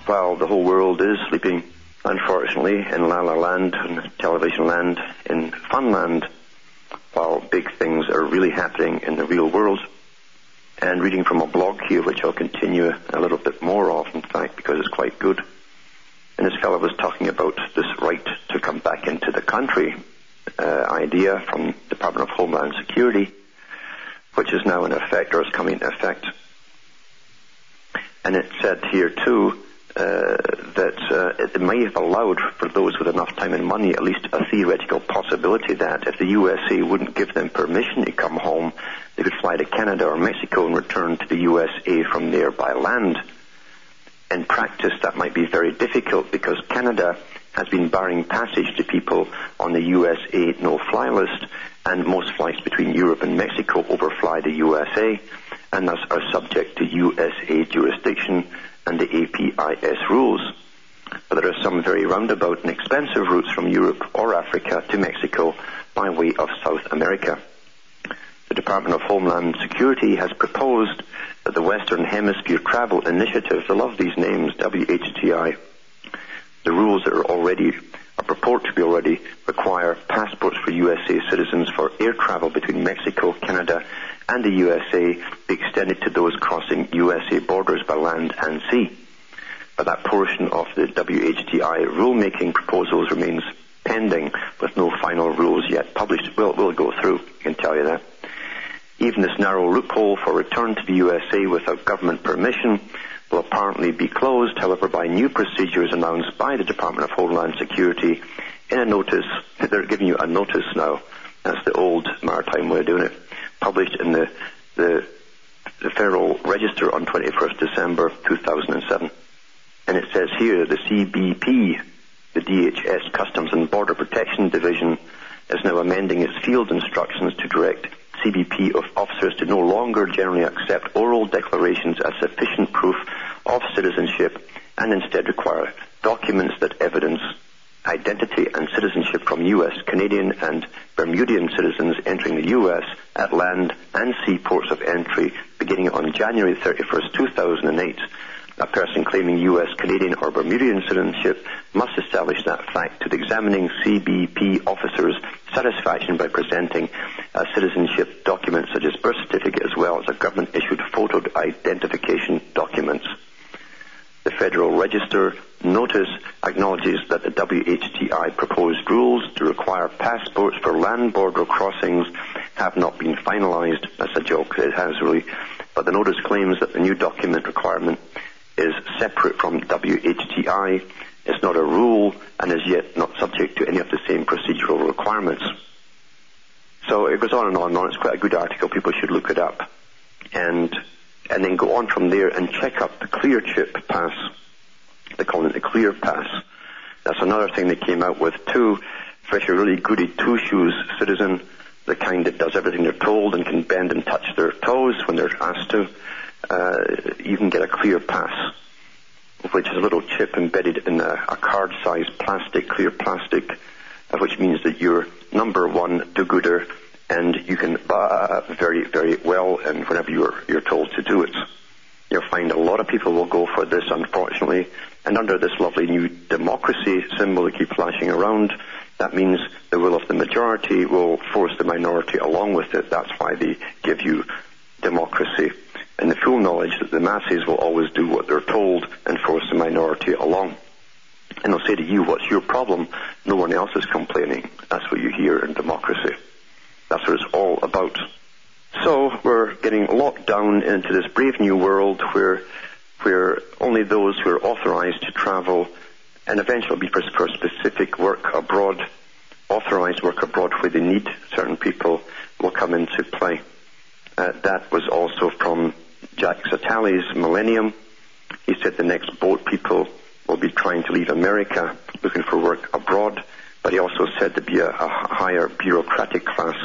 while the whole world is sleeping, unfortunately, in La La Land and television land, in Funland, while big things are really happening in the real world. And reading from a blog here, which I'll continue a little bit more of, in fact, because it's quite good. And this fellow was talking about this right to come back into the country uh, idea from the Department of Homeland Security, which is now in effect or is coming into effect. And it said here too uh, that uh, it may have allowed for those with enough time and money at least a theoretical possibility that if the USA wouldn't give them permission to come home, they could fly to Canada or Mexico and return to the USA from there by land. In practice that might be very difficult because Canada has been barring passage to people on the USA no-fly list and most flights between Europe and Mexico overfly the USA and thus are subject to USA jurisdiction and the APIS rules. But there are some very roundabout and expensive routes from Europe or Africa to Mexico by way of South America. The Department of Homeland Security has proposed that the Western Hemisphere Travel Initiative, I love these names, WHTI, the rules that are already, are purport to be already, require passports for USA citizens for air travel between Mexico, Canada, and the USA be extended to those crossing USA borders by land and sea. But that portion of the WHTI rulemaking proposals remains pending with no final rules yet published. We'll, we'll go through, I can tell you that. Even this narrow loophole for return to the USA without government permission will apparently be closed, however, by new procedures announced by the Department of Homeland Security in a notice. They're giving you a notice now. That's the old maritime way of doing it. Published in the, the, the Federal Register on 21st December 2007. And it says here the CBP, the DHS Customs and Border Protection Division, is now amending its field instructions to direct CBP of officers to no longer generally accept oral declarations as sufficient proof of citizenship and instead require documents that evidence identity and citizenship from U.S., Canadian, and Bermudian citizens entering the U.S. at land and sea ports of entry beginning on January 31st, 2008. A person claiming U.S., Canadian, or Bermudian citizenship must establish that fact to the examining CBP officer's satisfaction by presenting a citizenship document such as birth certificate as well as a government issued photo identification documents. The Federal Register notice acknowledges that the WHTI proposed rules to require passports for land border crossings have not been finalized. That's a joke, it has really. But the notice claims that the new document requirement is separate from WHTI, it's not a rule, and is yet not subject to any of the same procedural requirements. So it goes on and on and on. It's quite a good article. People should look it up. And, and then go on from there and check up the clear chip pass. They call it the clear pass. That's another thing they came out with too. Especially really goody two shoes citizen, the kind that does everything they're told and can bend and touch their toes when they're asked to. Uh, you can get a clear pass, which is a little chip embedded in a, a card-sized plastic, clear plastic, uh, which means that you're number one do-gooder and you can uh, very, very well and whenever you're, you're told to do it. You'll find a lot of people will go for this, unfortunately, and under this lovely new democracy symbol that keeps flashing around, that means the will of the majority will force the minority along with it. That's why they give you democracy and the full knowledge that the masses will always do what they're told and force the minority along. And they'll say to you, what's your problem? No one else is complaining. That's what you hear in democracy. That's what it's all about. So we're getting locked down into this brave new world where, where only those who are authorized to travel and eventually be for, for specific work abroad, authorized work abroad where they need certain people will come into play. Uh, that was also from Jacques Attali's Millennium. He said the next boat people will be trying to leave America, looking for work abroad, but he also said there'd be a, a higher bureaucratic class,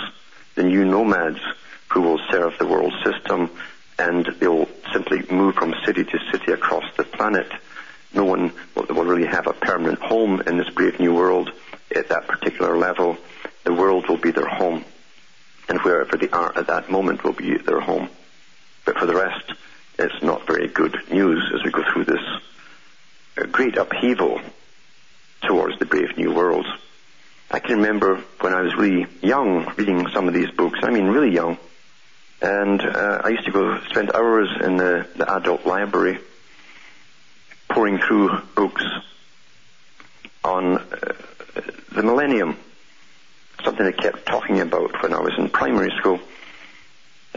the new nomads who will serve the world system, and they'll simply move from city to city across the planet. No one will, really have a permanent home in this brave new world at that particular level. The world will be their home, and wherever they are at that moment will be their home. But for the rest, it's not very good news as we go through this uh, great upheaval towards the brave new world. I can remember when I was really young reading some of these books. I mean, really young. And uh, I used to go spend hours in the, the adult library pouring through books on uh, the millennium, something I kept talking about when I was in primary school.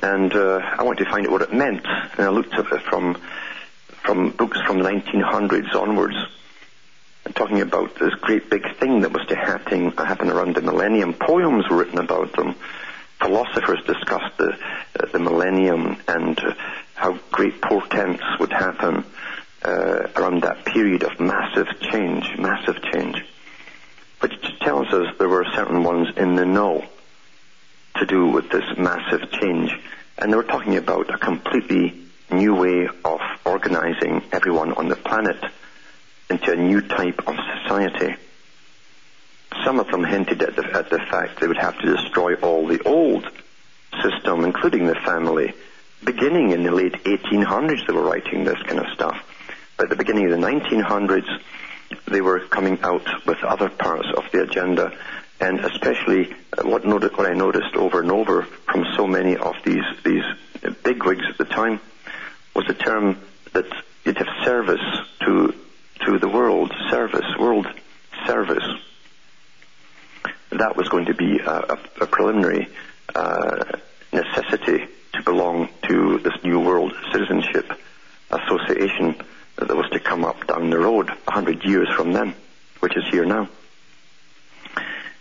And uh, I wanted to find out what it meant. And I looked at it from from books from the 1900s onwards, talking about this great big thing that was to happen, happen around the millennium. Poems were written about them. Philosophers discussed the, uh, the millennium and uh, how great portents would happen uh, around that period of massive change, massive change. Which tells us there were certain ones in the know to do with this massive change. And they were talking about a completely new way of organizing everyone on the planet into a new type of society. Some of them hinted at the, at the fact they would have to destroy all the old system, including the family. Beginning in the late 1800s, they were writing this kind of stuff. At the beginning of the 1900s, they were coming out with other parts of the agenda, and especially uh, what, what I noticed over and over from so many of these these bigwigs at the time was a term that you'd have service to to the world, service, world service. That was going to be a, a, preliminary uh, necessity to belong to this new world citizenship association that was to come up down the road a hundred years from then, which is here now.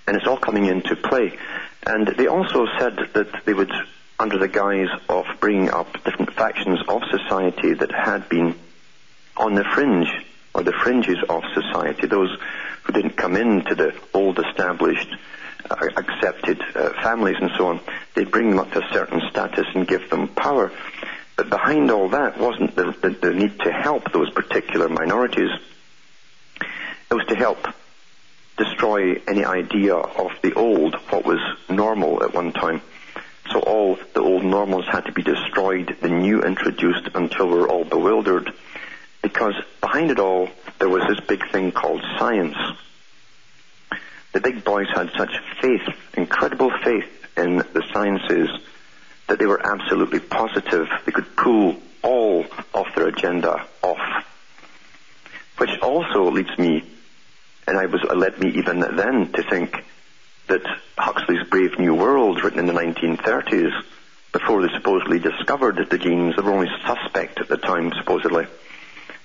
And it's all coming into play. And they also said that they would under the guise of bringing up different factions of society that had been on the fringe or the fringes of society, those who didn't come into the old established uh, accepted uh, families and so on, they'd bring them up to a certain status and give them power. But behind all that wasn't the, the, the need to help those particular minorities. It was to help destroy any idea of the old, what was normal at one time. So all the old normals had to be destroyed, the new introduced until we're all bewildered. Because behind it all, there was this big thing called science. The big boys had such faith, incredible faith in the sciences, that they were absolutely positive they could pull all of their agenda off. Which also leads me, and I was led me even then to think that Huxley's Brave New World, written in the 1930s, before they supposedly discovered the genes, they were only suspect at the time, supposedly.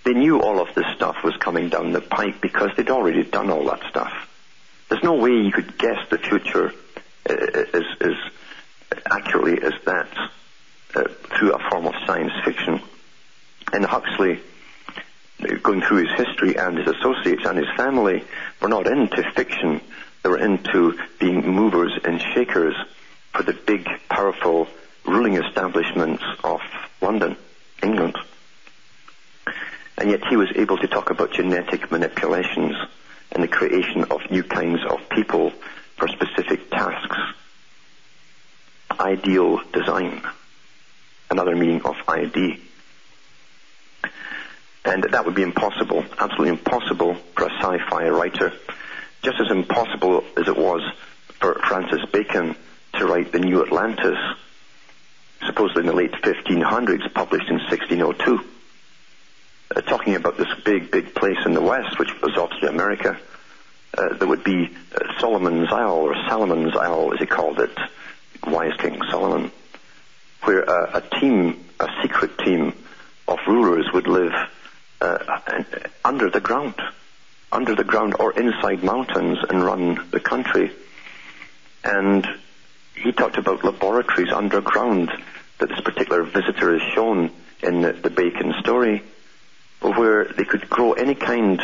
They knew all of this stuff was coming down the pipe because they'd already done all that stuff. There's no way you could guess the future uh, as, as accurately as that uh, through a form of science fiction. And Huxley, going through his history and his associates and his family, were not into fiction. They were into being movers and shakers for the big, powerful ruling establishments of London, England. And yet he was able to talk about genetic manipulations and the creation of new kinds of people for specific tasks. Ideal design. Another meaning of ID. And that would be impossible, absolutely impossible for a sci-fi writer. Just as impossible as it was for Francis Bacon to write The New Atlantis, supposedly in the late 1500s, published in 1602 uh, talking about this big, big place in the West, which was obviously America. Uh, there would be uh, Solomon's Isle, or Solomon's Isle, as he called it, wise King Solomon, where a team, a secret team of rulers would live uh, under the ground, under the ground or inside mountains and run the country. And he talked about laboratories underground that this particular visitor is shown in the, the Bacon story where they could grow any kind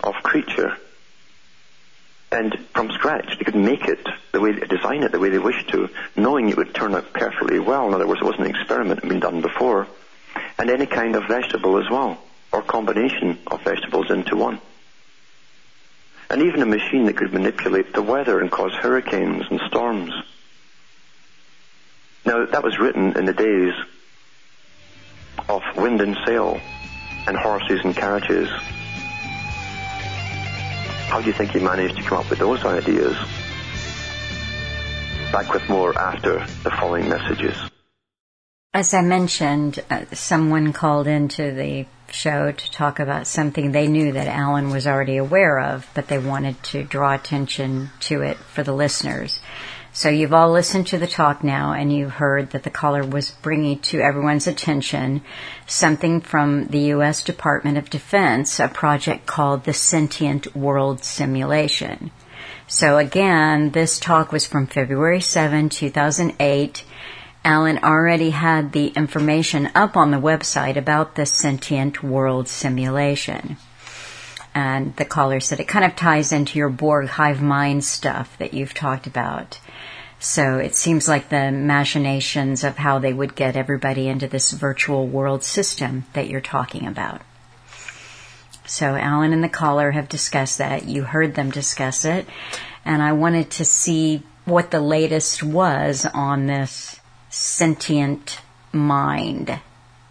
of creature and from scratch they could make it the way they design it the way they wished to, knowing it would turn out perfectly well. In other words, it wasn't an experiment that had been done before. And any kind of vegetable as well, or combination of vegetables into one. And even a machine that could manipulate the weather and cause hurricanes and storms. Now that was written in the days of wind and sail and horses and carriages. How do you think he managed to come up with those ideas? Back with more after the following messages. As I mentioned, uh, someone called into the show to talk about something they knew that Alan was already aware of, but they wanted to draw attention to it for the listeners. So you've all listened to the talk now and you've heard that the caller was bringing to everyone's attention something from the U.S. Department of Defense, a project called the Sentient World Simulation. So again, this talk was from February 7, 2008. Alan already had the information up on the website about the Sentient World Simulation. And the caller said it kind of ties into your Borg hive mind stuff that you've talked about. So it seems like the machinations of how they would get everybody into this virtual world system that you're talking about. So Alan and the caller have discussed that. You heard them discuss it. And I wanted to see what the latest was on this sentient mind.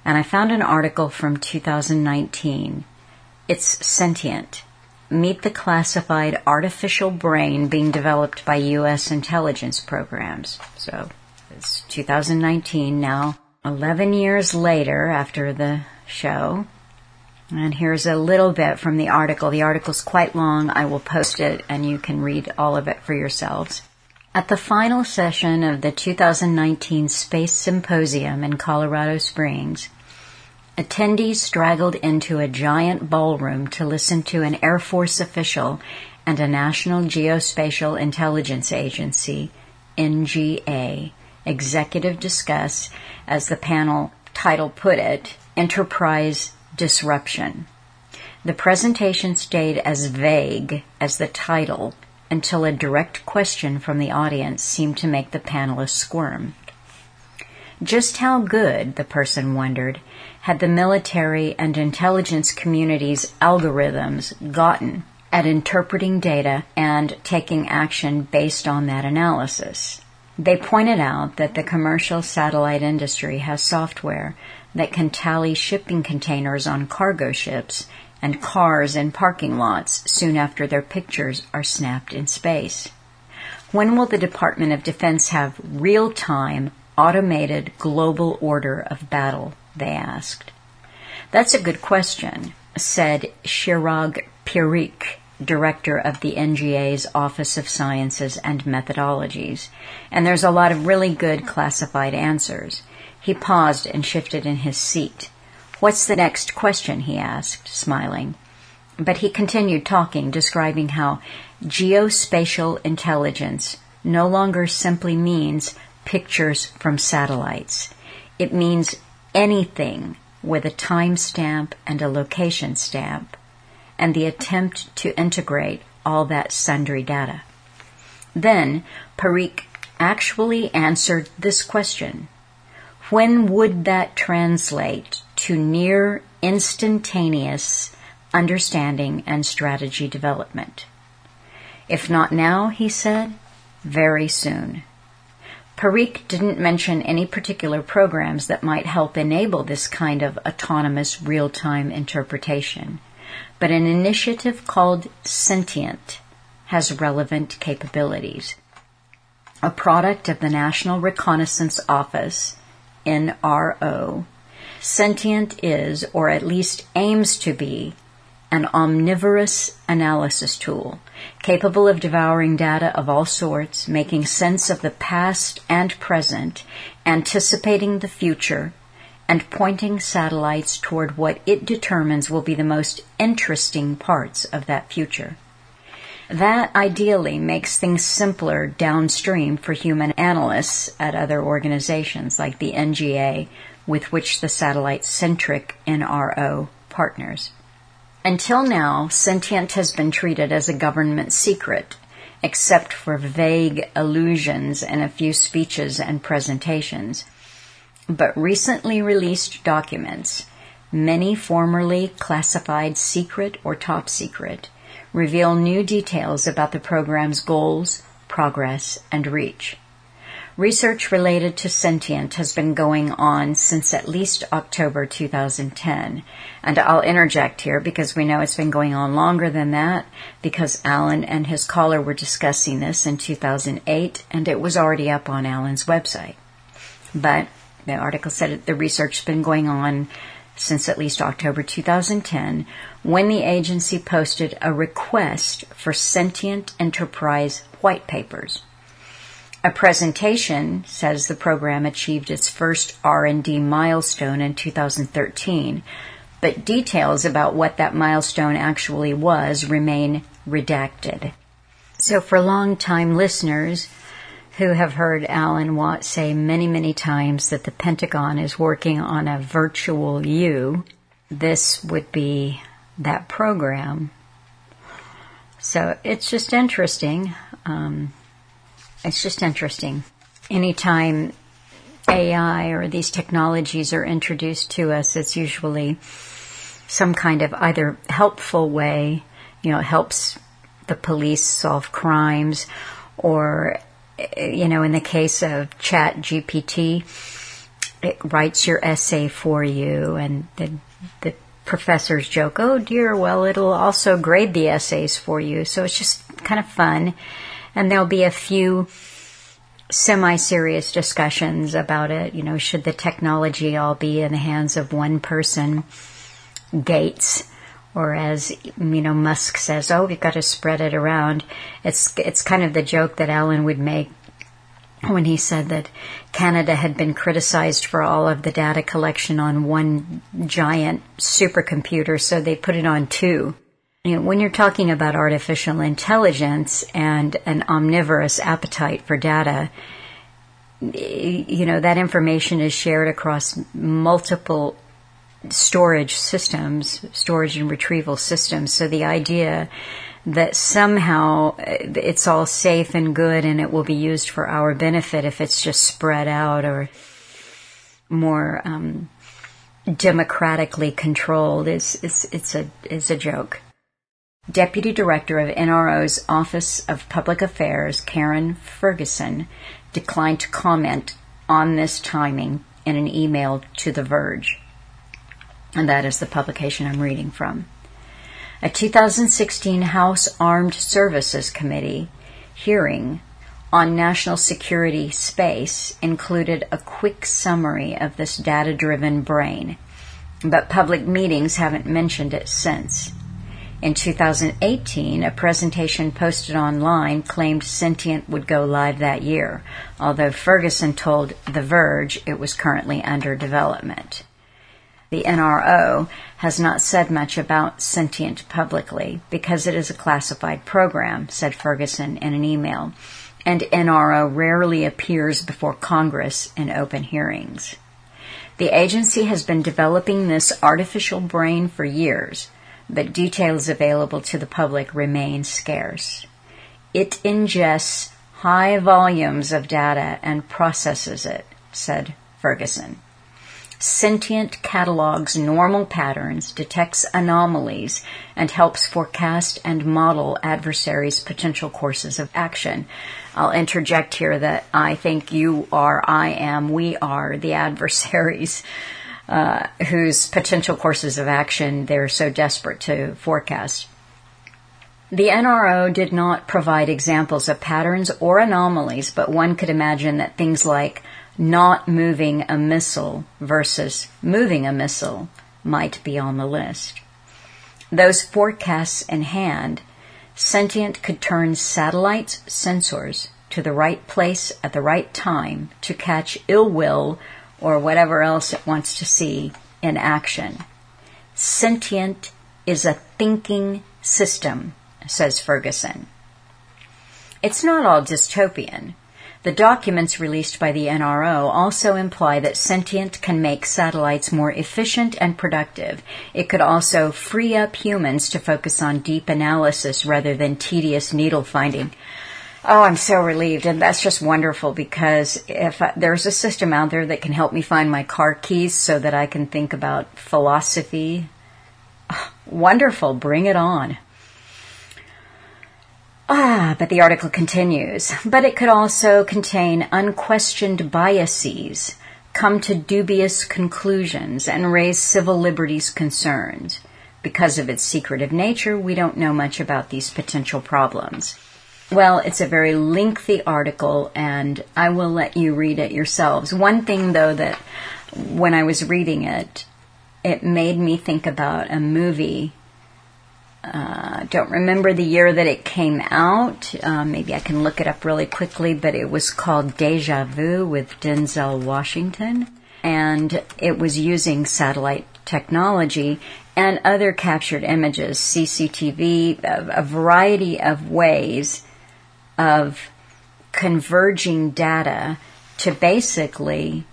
And I found an article from 2019. It's sentient meet the classified artificial brain being developed by U.S. intelligence programs. So it's 2019 now, 11 years later after the show. And here's a little bit from the article. The article's quite long. I will post it and you can read all of it for yourselves. At the final session of the 2019 Space Symposium in Colorado Springs, Attendees straggled into a giant ballroom to listen to an Air Force official and a National Geospatial Intelligence Agency, NGA, executive discuss, as the panel title put it, Enterprise Disruption. The presentation stayed as vague as the title until a direct question from the audience seemed to make the panelists squirm. Just how good, the person wondered, had the military and intelligence community's algorithms gotten at interpreting data and taking action based on that analysis. They pointed out that the commercial satellite industry has software that can tally shipping containers on cargo ships and cars in parking lots soon after their pictures are snapped in space. When will the Department of Defense have real time, automated global order of battle? They asked. That's a good question, said Chirag Parikh, director of the NGA's Office of Sciences and Methodologies, and there's a lot of really good classified answers. He paused and shifted in his seat. What's the next question? he asked, smiling. But he continued talking, describing how geospatial intelligence no longer simply means pictures from satellites. It means anything with a timestamp and a location stamp, and the attempt to integrate all that sundry data. Then Parikh actually answered this question. When would that translate to near instantaneous understanding and strategy development? If not now, he said, very soon. Parikh didn't mention any particular programs that might help enable this kind of autonomous real time interpretation, but an initiative called Sentient has relevant capabilities. A product of the National Reconnaissance Office, NRO, Sentient is, or at least aims to be, an omnivorous analysis tool capable of devouring data of all sorts, making sense of the past and present, anticipating the future, and pointing satellites toward what it determines will be the most interesting parts of that future. That ideally makes things simpler downstream for human analysts at other organizations like the NGA, with which the satellite centric NRO partners. Until now, Sentient has been treated as a government secret, except for vague allusions in a few speeches and presentations. But recently released documents, many formerly classified secret or top secret, reveal new details about the program's goals, progress, and reach. Research related to Sentient has been going on since at least October 2010. And I'll interject here because we know it's been going on longer than that because Alan and his caller were discussing this in 2008 and it was already up on Alan's website. But the article said the research has been going on since at least October 2010 when the agency posted a request for sentient enterprise white papers. A presentation says the program achieved its first R&D milestone in 2013, but details about what that milestone actually was remain redacted. So for long-time listeners who have heard Alan Watt say many, many times that the Pentagon is working on a virtual you, this would be that program. So it's just interesting. Um, it's just interesting. Anytime AI or these technologies are introduced to us, it's usually some kind of either helpful way, you know, it helps the police solve crimes, or, you know, in the case of Chat GPT, it writes your essay for you, and the, the professors joke, oh dear, well, it'll also grade the essays for you. So it's just kind of fun and there'll be a few semi-serious discussions about it. You know, should the technology all be in the hands of one person, Gates, or as you know, Musk says, "Oh, we've got to spread it around." It's it's kind of the joke that Alan would make when he said that Canada had been criticized for all of the data collection on one giant supercomputer, so they put it on two. You know, when you're talking about artificial intelligence and an omnivorous appetite for data, you know, that information is shared across multiple storage systems, storage and retrieval systems. So the idea that somehow it's all safe and good and it will be used for our benefit if it's just spread out or more um, democratically controlled is it's it's a is a joke. Deputy Director of NRO's Office of Public Affairs, Karen Ferguson, declined to comment on this timing in an email to The Verge. And that is the publication I'm reading from. A 2016 House Armed Services Committee hearing on national security space included a quick summary of this data driven brain, but public meetings haven't mentioned it since. In 2018, a presentation posted online claimed Sentient would go live that year, although Ferguson told The Verge it was currently under development. The NRO has not said much about Sentient publicly because it is a classified program, said Ferguson in an email, and NRO rarely appears before Congress in open hearings. The agency has been developing this artificial brain for years but details available to the public remain scarce. It ingests high volumes of data and processes it, said Ferguson. Sentient catalogs normal patterns, detects anomalies, and helps forecast and model adversaries' potential courses of action. I'll interject here that I think you are, I am, we are the adversaries uh, whose potential courses of action they're so desperate to forecast. The NRO did not provide examples of patterns or anomalies, but one could imagine that things like not moving a missile versus moving a missile might be on the list. Those forecasts in hand, Sentient could turn satellites' sensors to the right place at the right time to catch ill will or whatever else it wants to see in action. Sentient is a thinking system, says Ferguson. It's not all dystopian. The documents released by the NRO also imply that Sentient can make satellites more efficient and productive. It could also free up humans to focus on deep analysis rather than tedious needle finding. Oh, I'm so relieved. And that's just wonderful because if I, there's a system out there that can help me find my car keys so that I can think about philosophy, wonderful. Bring it on. Ah, but the article continues. But it could also contain unquestioned biases, come to dubious conclusions, and raise civil liberties concerns. Because of its secretive nature, we don't know much about these potential problems. Well, it's a very lengthy article, and I will let you read it yourselves. One thing, though, that when I was reading it, it made me think about a movie. Uh, don't remember the year that it came out. Uh, maybe I can look it up really quickly, but it was called Deja Vu with Denzel Washington. And it was using satellite technology and other captured images, CCTV, a, a variety of ways of converging data to basically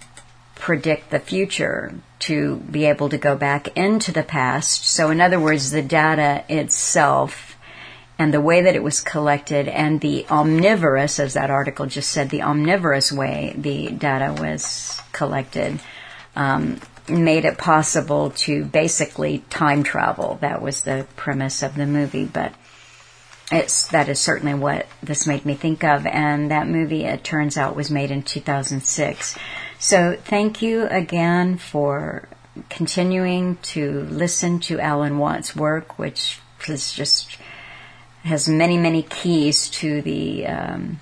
predict the future, to be able to go back into the past. So, in other words, the data itself and the way that it was collected and the omnivorous, as that article just said, the omnivorous way the data was collected um, made it possible to basically time travel. That was the premise of the movie. But it's that is certainly what this made me think of and that movie it turns out was made in 2006 so thank you again for continuing to listen to Alan Watt's work which is just has many many keys to the um,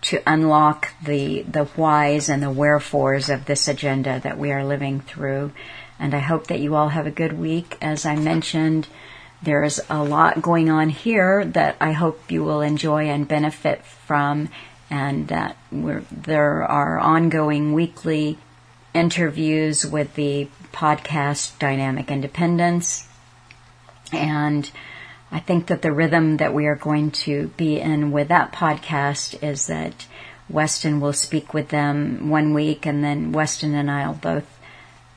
to unlock the the whys and the wherefores of this agenda that we are living through. And i hope that you all have a good week. As i mentioned there's a lot going on here that I hope you will enjoy and benefit from, and that there are ongoing weekly interviews with the podcast Dynamic Independence. And I think that the rhythm that we are going to be in with that podcast is that Weston will speak with them one week, and then Weston and I will both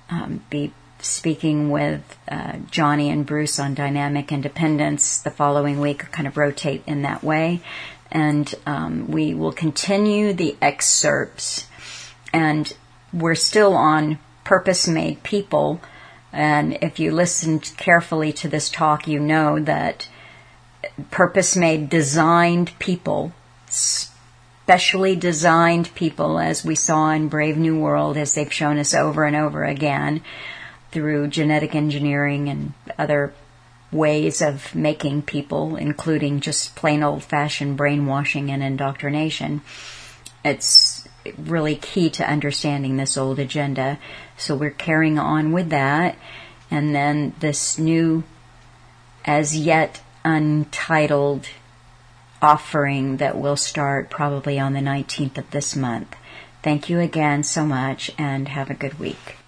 um, be speaking with uh, Johnny and Bruce on dynamic independence the following week, kind of rotate in that way. And um, we will continue the excerpts. And we're still on purpose made people. And if you listened carefully to this talk, you know that purpose made designed people, specially designed people, as we saw in Brave New World, as they've shown us over and over again, through genetic engineering and other ways of making people, including just plain old fashioned brainwashing and indoctrination. It's really key to understanding this old agenda. So we're carrying on with that. And then this new, as yet untitled offering that will start probably on the 19th of this month. Thank you again so much and have a good week.